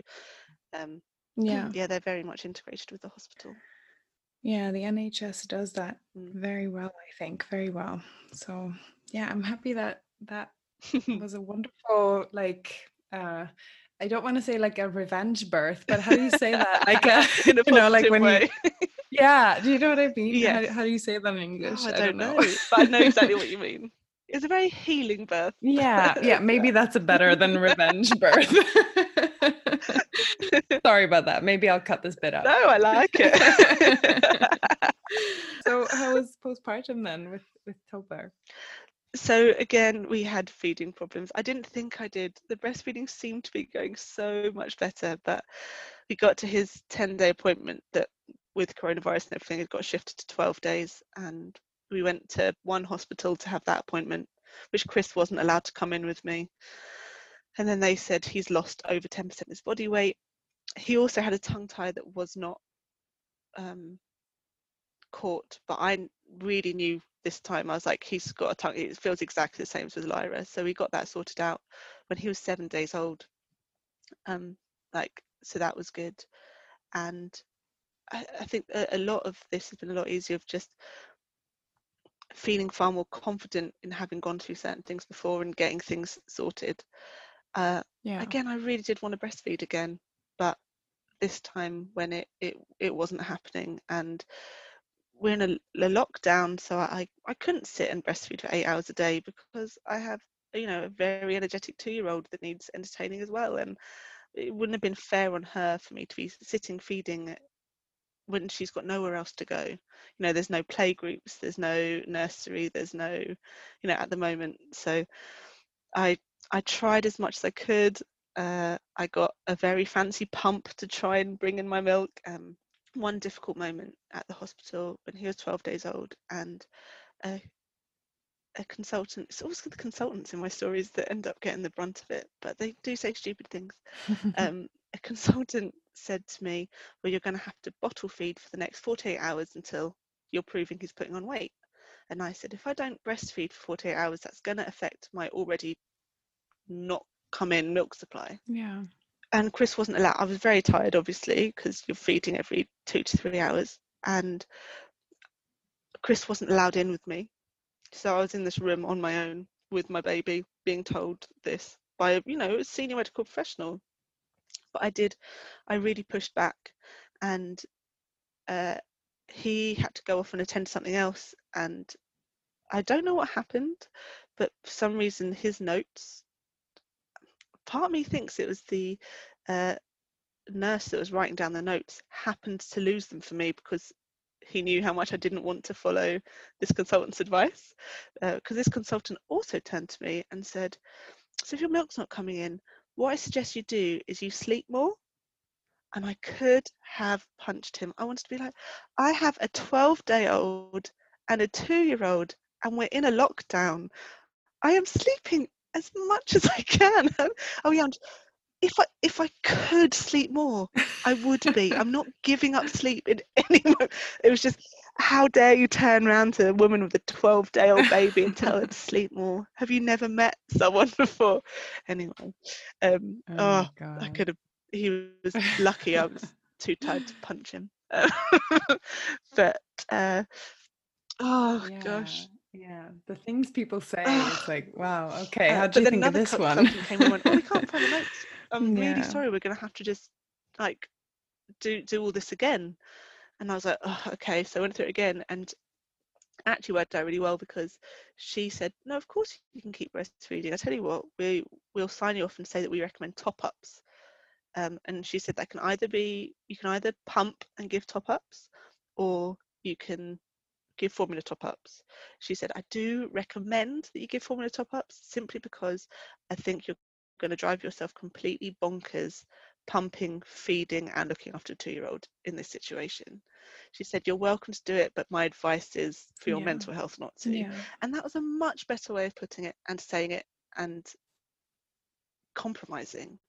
um, yeah, yeah, they're very much integrated with the hospital. yeah, the NHS does that Mm. very well. I think very well. So yeah, I'm happy that that was a wonderful like. uh I don't want to say like a revenge birth, but how do you say that? Like a, in a you know, like when you, yeah, do you know what I mean? How, Yes. how do you say that in English? Oh, I, don't know. but I know exactly what you mean. It's a very healing birth. Yeah, yeah, maybe that's a better than revenge birth. Sorry about that. Maybe I'll cut this bit out. No, I like it. so how was postpartum then with with Tobar? so again, we had feeding problems. I didn't think I did. The breastfeeding seemed to be going so much better, but we got to his 10 day appointment that with coronavirus and everything had got shifted to 12 days and we went to one hospital to have that appointment, which Chris wasn't allowed to come in with me. And then they said he's lost over 10% of his body weight. He also had a tongue tie that was not um, caught, but I really knew this time. I was like, he's got a tongue. It feels exactly the same as with Lyra. So we got that sorted out when he was seven days old. Um, like so that was good, and I, I think a, a lot of this has been a lot easier of just feeling far more confident in having gone through certain things before and getting things sorted. Uh, Yeah. again, I really did want to breastfeed again, but this time when it it, it wasn't happening and we're in a, a lockdown, so I I couldn't sit and breastfeed for eight hours a day because I have you know a very energetic two year old that needs entertaining as well, and it wouldn't have been fair on her for me to be sitting feeding when she's got nowhere else to go. You know, there's no play groups, there's no nursery, there's no, you know, at the moment. So I I tried as much as I could. Uh, I got a very fancy pump to try and bring in my milk. Um, one difficult moment at the hospital when he was 12 days old, and a, a consultant. It's always the consultants in my stories that end up getting the brunt of it, but they do say stupid things. Um, a consultant said to me, "Well, you're going to have to bottle feed for the next 48 hours until you're proving he's putting on weight." And I said, if I don't breastfeed for 48 hours, that's going to affect my already not come in milk supply. yeah. And Chris wasn't allowed. I was very tired, obviously, because you're feeding every two to three hours. And Chris wasn't allowed in with me. So I was in this room on my own with my baby, being told this by, you know, a senior medical professional. But I did, I really pushed back. And uh, he had to go off and attend something else, and I don't know what happened, but for some reason his notes. Part me thinks it was the uh, nurse that was writing down the notes happened to lose them for me because he knew how much I didn't want to follow this consultant's advice. Because uh, this consultant also turned to me and said, So if your milk's not coming in, what I suggest you do is you sleep more. And I could have punched him. I wanted to be like, I have a 12 day old and a two year old, and we're in a lockdown. I am sleeping as much as I can. oh, yeah, if I if I could sleep more, I would be. I'm not giving up sleep in any. It was just how dare you turn around to a woman with a 12 day old baby and tell her to sleep more? Have you never met someone before? Anyway, um, oh, oh I could have. He was lucky. I was too tired to punch him. but uh, oh yeah. gosh. Yeah, the things people say, it's like, wow, okay, how do you think of this one? Came and went, oh, we can't find the notes. I'm yeah. really sorry, we're going to have to just like do do all this again. And I was like, oh, okay. So I went through it again and actually worked out really well because she said, no, of course you can keep breastfeeding. I tell you what, we we'll sign you off and say that we recommend top ups. Um, and she said that can either be you can either pump and give top ups, or you can give formula top ups. She said, I do recommend that you give formula top ups simply because I think you're going to drive yourself completely bonkers pumping, feeding, and looking after a two year old in this situation. She said, You're welcome to do it, but my advice is for your yeah. mental health not to. Yeah. And that was a much better way of putting it and saying it and compromising.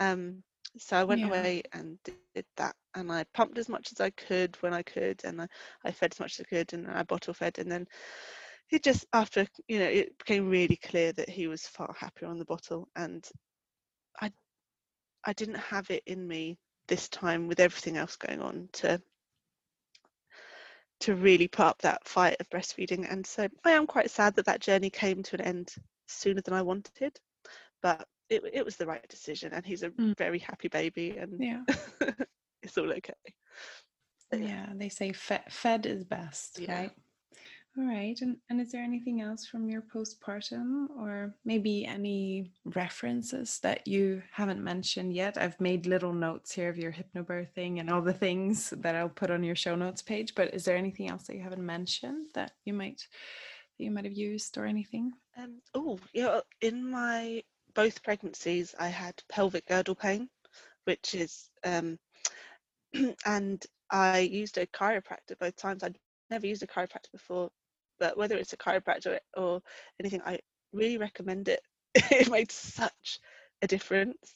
Um, so I went yeah. away and did that, and I pumped as much as I could when I could, and I, I fed as much as I could, and I bottle fed, and then it just after you know it became really clear that he was far happier on the bottle, and I I didn't have it in me this time with everything else going on to to really put up that fight of breastfeeding, and so I am quite sad that that journey came to an end sooner than I wanted, but it, it was the right decision and he's a mm. very happy baby and yeah it's all okay yeah. yeah they say fed, fed is best yeah. right all right and, and is there anything else from your postpartum or maybe any references that you haven't mentioned yet i've made little notes here of your hypnobirthing and all the things that i'll put on your show notes page but is there anything else that you haven't mentioned that you might that you might have used or anything um, oh yeah in my both pregnancies, I had pelvic girdle pain, which is, um, and I used a chiropractor both times. I'd never used a chiropractor before, but whether it's a chiropractor or anything, I really recommend it. it made such a difference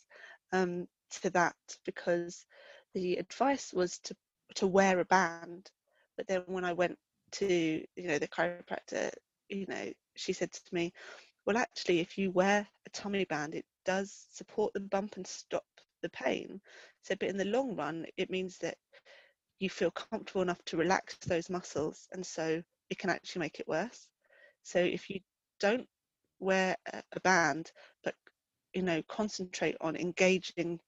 um, to that because the advice was to to wear a band, but then when I went to you know the chiropractor, you know, she said to me, well, actually, if you wear a tummy band, it does support the bump and stop the pain. So, but in the long run, it means that you feel comfortable enough to relax those muscles, and so it can actually make it worse. So, if you don't wear a band, but you know, concentrate on engaging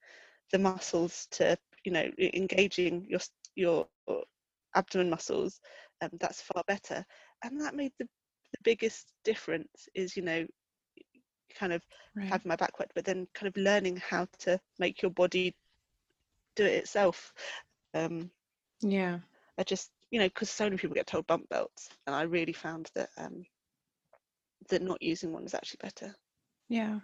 the muscles to, you know, engaging your your abdomen muscles, um, that's far better. And that made the the biggest difference is you know kind of right. having my back wet but then kind of learning how to make your body do it itself um yeah i just you know because so many people get told bump belts and i really found that um that not using one is actually better. Yeah.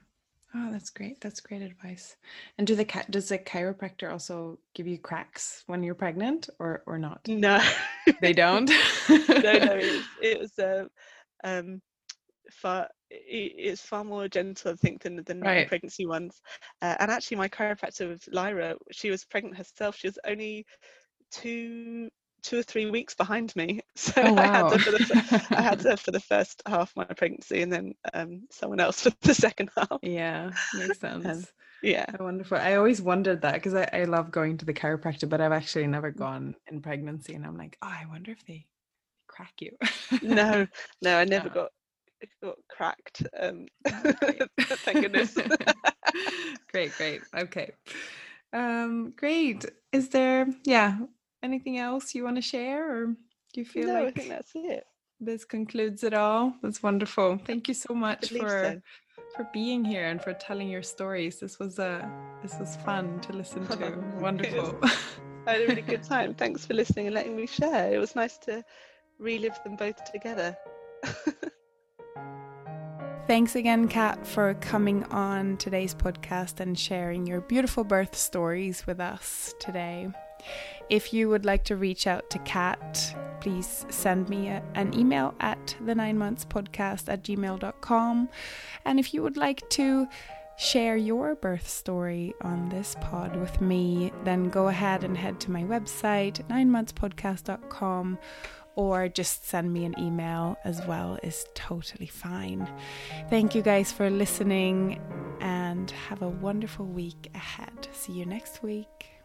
Oh that's great. That's great advice. And do the cat does the chiropractor also give you cracks when you're pregnant or or not? No. They don't? No no it, it was uh, um, far it's far more gentle, I think, than than right. pregnancy ones. Uh, and actually, my chiropractor with Lyra, she was pregnant herself. She was only two two or three weeks behind me. So oh, wow. I had her for the I had her for the first half of my pregnancy, and then um, someone else for the second half. Yeah, makes sense. And, yeah, oh, wonderful. I always wondered that because I, I love going to the chiropractor, but I've actually never mm. gone in pregnancy, and I'm like, oh, I wonder if they crack you. no, no, I never got got cracked. Um, thank goodness. great, great. Okay. Um, great. Is there, yeah, anything else you want to share, or do you feel no, like I think that's it. this concludes it all? That's wonderful. Thank you so much for so. for being here and for telling your stories. This was uh, this was fun to listen to. Wonderful. I had a really good time. Thanks for listening and letting me share. It was nice to relive them both together. Thanks again, Kat, for coming on today's podcast and sharing your beautiful birth stories with us today. If you would like to reach out to Kat, please send me a, an email at the nine months podcast at gmail.com. And if you would like to share your birth story on this pod with me, then go ahead and head to my website, nine ninemonthspodcast.com, or just send me an email as well is totally fine. Thank you guys for listening and have a wonderful week ahead. See you next week.